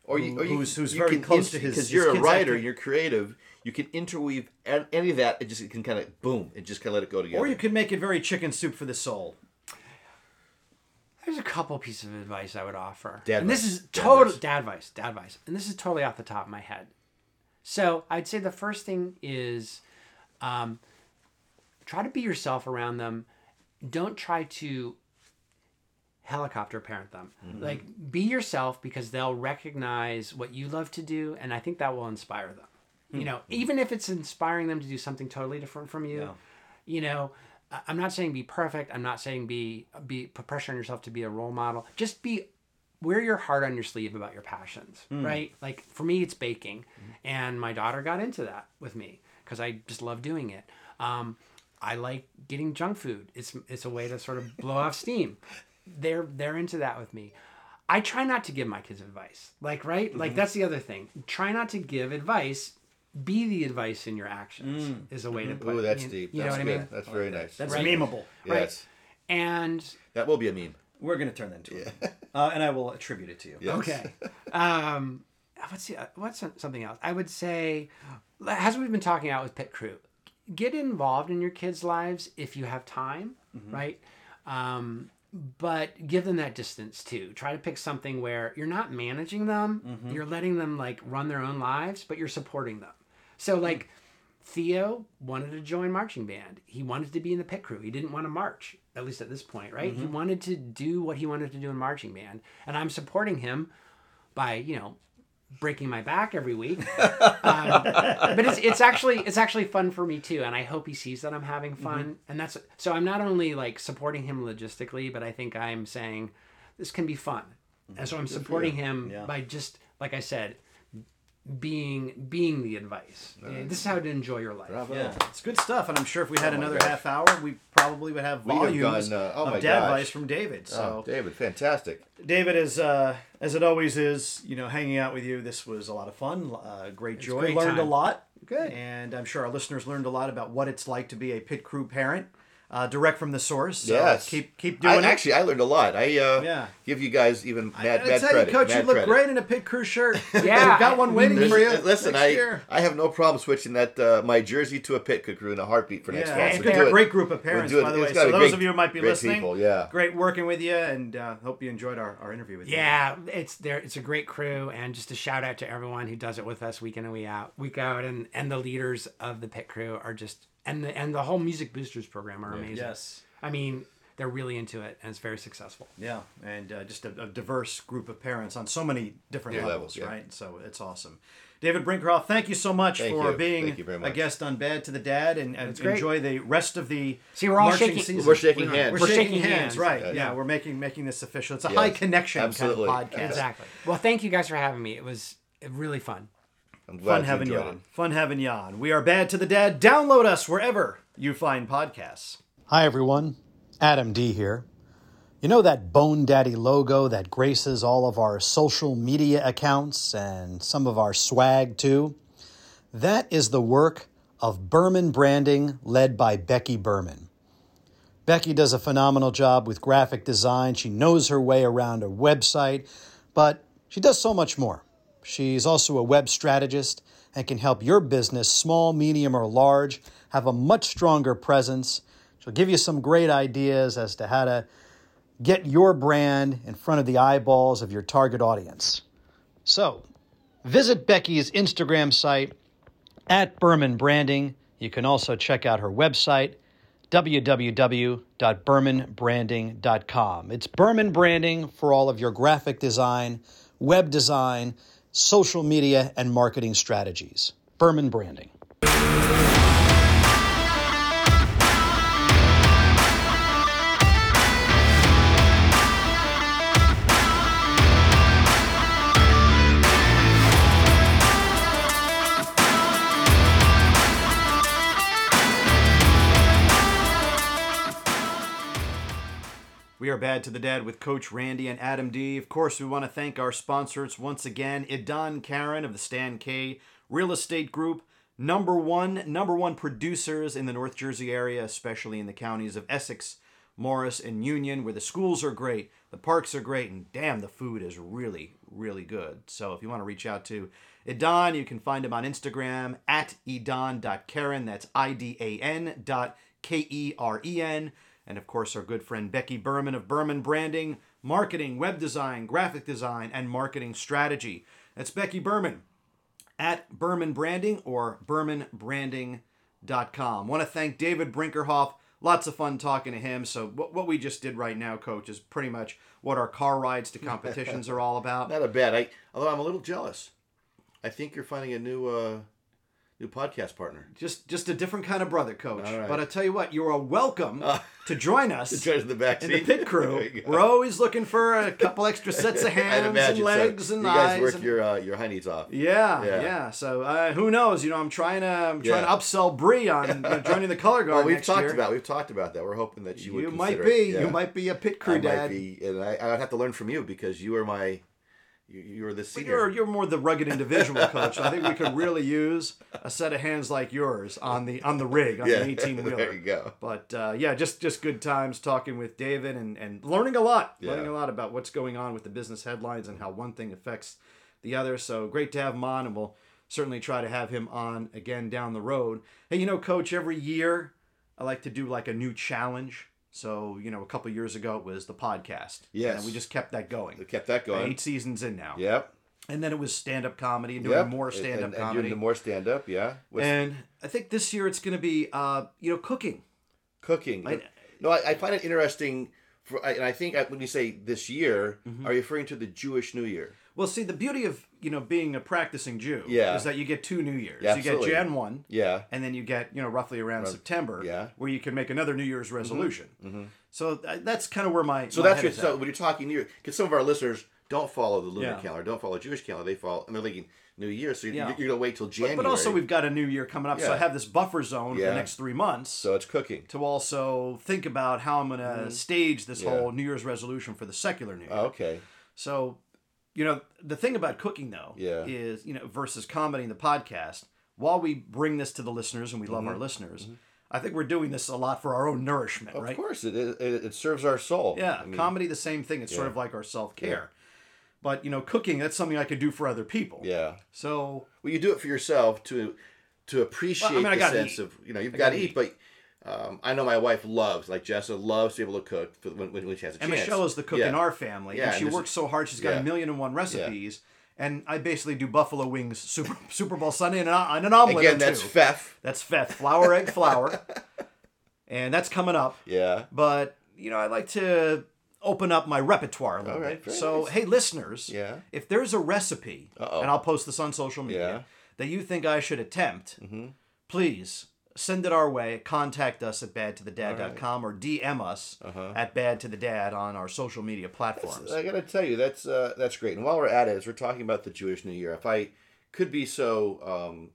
or you, or you, who's who's you very can close to int- his. because you're a writer, active- you're creative. You can interweave any of that. It just it can kind of boom. It just kind of let it go together. or you can make it very chicken soup for the soul. There's a couple pieces of advice I would offer. Dad and this advice. is Dad total dad advice, dad advice. And this is totally off the top of my head. So I'd say the first thing is um, try to be yourself around them. Don't try to helicopter parent them. Mm-hmm. Like be yourself because they'll recognize what you love to do and I think that will inspire them. You know, even if it's inspiring them to do something totally different from you, Yeah. you know, I'm not saying be perfect. I'm not saying be be put pressure on yourself to be a role model. Just be wear your heart on your sleeve about your passions, right? Like for me, it's baking, and my daughter got into that with me because I just love doing it. Um, I like getting junk food. It's it's a way to sort of blow off steam. They're they're into that with me. I try not to give my kids advice. Like right, like that's the other thing. Try not to give advice. Be the advice in your actions is a way to put. Ooh, that's you, deep. You that's know what good. I mean? That's very nice. That's Right. memeable. yes. And That will be a meme. We're gonna turn that into it, [LAUGHS] uh, and I will attribute it to you. Yes. Okay. um, what's the, what's something else? I would say, as we've been talking out with Pit Crew, get involved in your kids' lives if you have time, right? Um, but give them that distance too. Try to pick something where you're not managing them, mm-hmm. you're letting them like run their own lives, but you're supporting them. So like. Theo wanted to join marching band. He wanted to be in the pit crew. He didn't want to march, at least at this point, right? He mm-hmm. wanted to do what he wanted to do in marching band, and I'm supporting him by you know breaking my back every week. [LAUGHS] um, but it's it's actually it's actually fun for me too, and I hope he sees that I'm having fun. And that's so I'm not only like supporting him logistically, but I think I'm saying this can be fun, and so I'm supporting him Yeah. by just like I said, being being the advice. this is how to enjoy your life. Bravo. Yeah, it's good stuff, and I'm sure if we had Oh another gosh. half hour, we probably would have We'd have volumes gone, uh, oh of dad advice from David. So, Oh, David, fantastic. David is, uh, as it always is, you know, hanging out with you. This was a lot of fun, uh, great joy. great learned a lot. Good. And I'm sure our listeners learned a lot about what it's like to be a pit crew parent, uh, direct from the source. So Yes. keep keep I, doing it. actually, I learned a lot. I uh, Yeah. give you guys even mad, I mad tell credit. you, Coach, mad you look credit. great in a pit crew shirt. [LAUGHS] Yeah, We've got one waiting There's- for you. Listen, next I year. I have no problem switching that uh, my jersey to a pit crew in a heartbeat for next Yeah, fall. it's So been a great group of We're parents, doing- by the way. it's So those great- of you who might be great listening, people, yeah. great working with you, and uh, hope you enjoyed our, our interview with you. Yeah, it's there. It's a great crew, and just a shout out to everyone who does it with us week in and week out, week out, and and the leaders of the pit crew are just and the and the whole music boosters program are amazing. Yes. I mean they're really into it, and it's very successful. Yeah, and uh, just a, a diverse group of parents on so many different Yeah, levels, levels, yeah. right? So it's awesome. David Brinkerhoff, thank you so much Thank for you. being Thank you very a guest on Bad to the Dad, and, and enjoy the rest of the See, we're all marching shaking- season. We're shaking hands. We're, We're shaking, shaking hands, hands. right? Yeah. Yeah. we're making making this official. It's a Yes, high connection absolutely. kind of podcast. Exactly. Well, thank you guys for having me. It was really fun. I'm glad Fun you having you on. it. Fun having you on. We are Bad to the Dad. Download us wherever you find podcasts. Hi, everyone. Adam D here. You know that Bone Daddy logo that graces all of our social media accounts and some of our swag too? That is the work of Berman Branding, led by Becky Berman. Becky does a phenomenal job with graphic design. She knows her way around a website, but she does so much more. She's also a web strategist and can help your business, small, medium, or large, have a much stronger presence. She'll give you some great ideas as to how to get your brand in front of the eyeballs of your target audience. So, visit Becky's Instagram site at Berman Branding. You can also check out her website, www.bermanbranding.com. It's Berman Branding for all of your graphic design, web design, social media, and marketing strategies. Berman Branding. Are Bad to the Dad with Coach Randy and Adam D. Of course, we want to thank our sponsors once again. Idan Keren of the Stan K Real Estate Group, number one, number one producers in the North Jersey area, especially in the counties of Essex, Morris, and Union, where the schools are great, the parks are great, and damn, the food is really, really good. So if you want to reach out to Idan, you can find him on Instagram at idan.keren. That's I D A N dot K E R E N. And of course, our good friend Becky Berman of Berman Branding, Marketing, Web Design, Graphic Design, and Marketing Strategy. That's Becky Berman at Berman Branding or bermanbranding.com. Want to thank David Brinkerhoff. Lots of fun talking to him. So, what, what we just did right now, Coach, is pretty much what our car rides to competitions are all about. [LAUGHS] Not a bad. I although I'm a little jealous. I think you're finding a new uh, new podcast partner. Just just a different kind of brother, Coach. Right. But I tell you what, you are welcome to join us. [LAUGHS] To join us in the back in the pit crew. [LAUGHS] We're always looking for a couple extra [LAUGHS] sets of hands and imagine so. legs and you guys work and- your uh, your hineys off. yeah, Yeah. yeah, So uh, who knows? You know, I'm trying to I'm trying Yeah. to upsell Bree on you joining the color guard Well, we've talked year. about we've talked about that. We're hoping that you would. you might be. it. You might be a pit crew I dad. be, and I, I would have to learn from you because you are my, you, you are the senior. You're you're more the rugged individual coach. I think we could really use a set of hands like yours on the on the rig on yeah, the [LAUGHS] 18 wheeler. there you go. But uh, yeah, just just good times talking with David and, and learning a lot, Yeah. learning a lot about what's going on with the business headlines and how one thing affects the other. So great to have him on, and we'll certainly try to have him on again down the road. Hey, you know, Coach, every year I like to do like a new challenge. So you know, a couple years ago it was the podcast. Yes. and we just kept that going. We kept that going. Eight seasons in now. Yep. And then it was stand up comedy and doing Yep. more stand up and, and doing more stand up. Yeah. And I think this year it's going to be, uh, you know, cooking. cooking. I- no, I, I find it interesting. For, and I think when you say this year, Mm-hmm. are you referring to the Jewish New Year? Well, see, the beauty of you know being a practicing Jew Yeah. is that you get two New Years. Yeah, you get. Jan one, Yeah. and then you get you know roughly around September, yeah. Mm-hmm. where you can make another New Year's resolution. So that's kind of where my So my that's your, so at. when you're talking New Year, because some of our listeners don't follow the lunar Yeah. calendar, don't follow Jewish calendar. They follow, and they're thinking New Year, so you're, Yeah. you're gonna wait till January. But also, we've got a new year coming up, so I have this buffer zone for the next three months so it's cooking. to also think about how I'm going to stage this Mm-hmm. Whole New Year's resolution for the secular New Year. Oh, okay. So, you know, the thing about cooking though Yeah. is, you know, versus commenting the podcast, while we bring this to the listeners and we love Mm-hmm. our listeners, I think we're doing this a lot for our own nourishment, Of right? Of course, it, it it serves our soul. Yeah, I mean, comedy the same thing. It's sort of like our self-care. But, you know, cooking that's something I could do for other people. yeah. So, Well, you do it for yourself to to appreciate Well, I mean, I the sense eat. of you know you've got to gotta eat, but um, I know my wife loves like Jessa loves to be able to cook for, when, when she has a and chance. Michelle is the cook yeah. in our family, Yeah, and and she there's- works so hard. She's got yeah. a million and one recipes, and I basically do buffalo wings Super [LAUGHS] Super Bowl Sunday and an, and an omelet. Again, that's two. Fef. that's Feth flour egg flour, [LAUGHS] and that's coming up. Yeah. But you know, I like to open up my repertoire a little right, bit. So, nice. hey, listeners, Yeah. if there's a recipe, Uh-oh. and I'll post this on social media Yeah. that you think I should attempt, Mm-hmm. please send it our way. Contact us at badtothedad.com or DM us Uh-huh. at badtothedad on our social media platforms. I gotta tell you, that's uh, that's great. And while we're at it, as we're talking about the Jewish New Year, if I could be so um,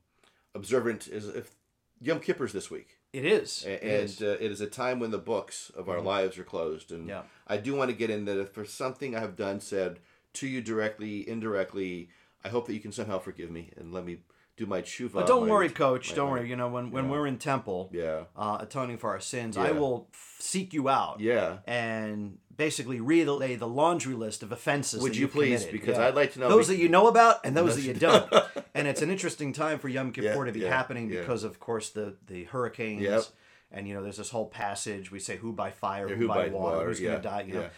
observant, is if Yom Kippur's this week, It is. And is. uh, it is a time when the books of our lives are closed. And Yeah. I do want to get in that if for something I have done, said to you directly, indirectly, I hope that you can somehow forgive me and let me do my tshuva. But don't my- worry, Coach. don't worry. You know, when, when we're in temple, Yeah. uh, atoning for our sins, I will f- seek you out Yeah. and basically relay the laundry list of offenses. Would you please? committed. Because I'd like to know those that you know about and those that you [LAUGHS] don't. and it's an interesting time for Yom Kippur Yeah, to be yeah, happening yeah. because, of course, the the hurricanes. Yep. And you know, there's this whole passage we say, "Who by fire, Yeah, who, by, water, who's yeah, going to die?" You know, yeah.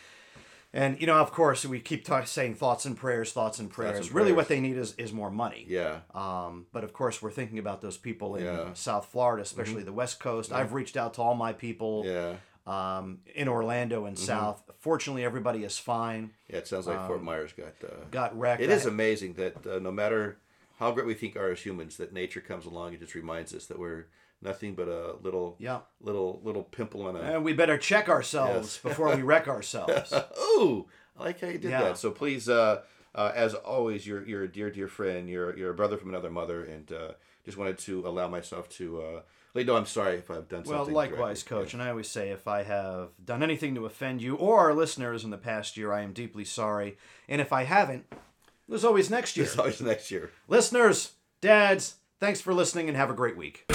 And you know, of course, we keep talk, saying thoughts and prayers, thoughts and prayers. and really, prayers. what they need is is more money. Yeah. Um, but of course, we're thinking about those people in Yeah. Mm-hmm. South Florida, especially the West Coast. I've reached out to all my people Yeah. um, in Orlando and South. Fortunately, everybody is fine. Yeah. It sounds like Fort Myers got. Uh, Um, Got wrecked. It is amazing that uh, no matter how great we think are as humans, that nature comes along and just reminds us that we're nothing but a little, Yeah. little, little pimple on a. and we better check ourselves Yes. before we wreck [LAUGHS] ourselves. Ooh, I like how you did Yeah. that. So please, uh, uh, as always, you're you're a dear, dear friend. You're you're a brother from another mother, and uh, just wanted to allow myself to. Uh, you know I'm sorry if I've done Well, something. likewise, directly. Coach. And I always say if I have done anything to offend you or our listeners in the past year, I am deeply sorry. And if I haven't, there's always next year. It's always next year. listeners, dads, thanks for listening and have a great week.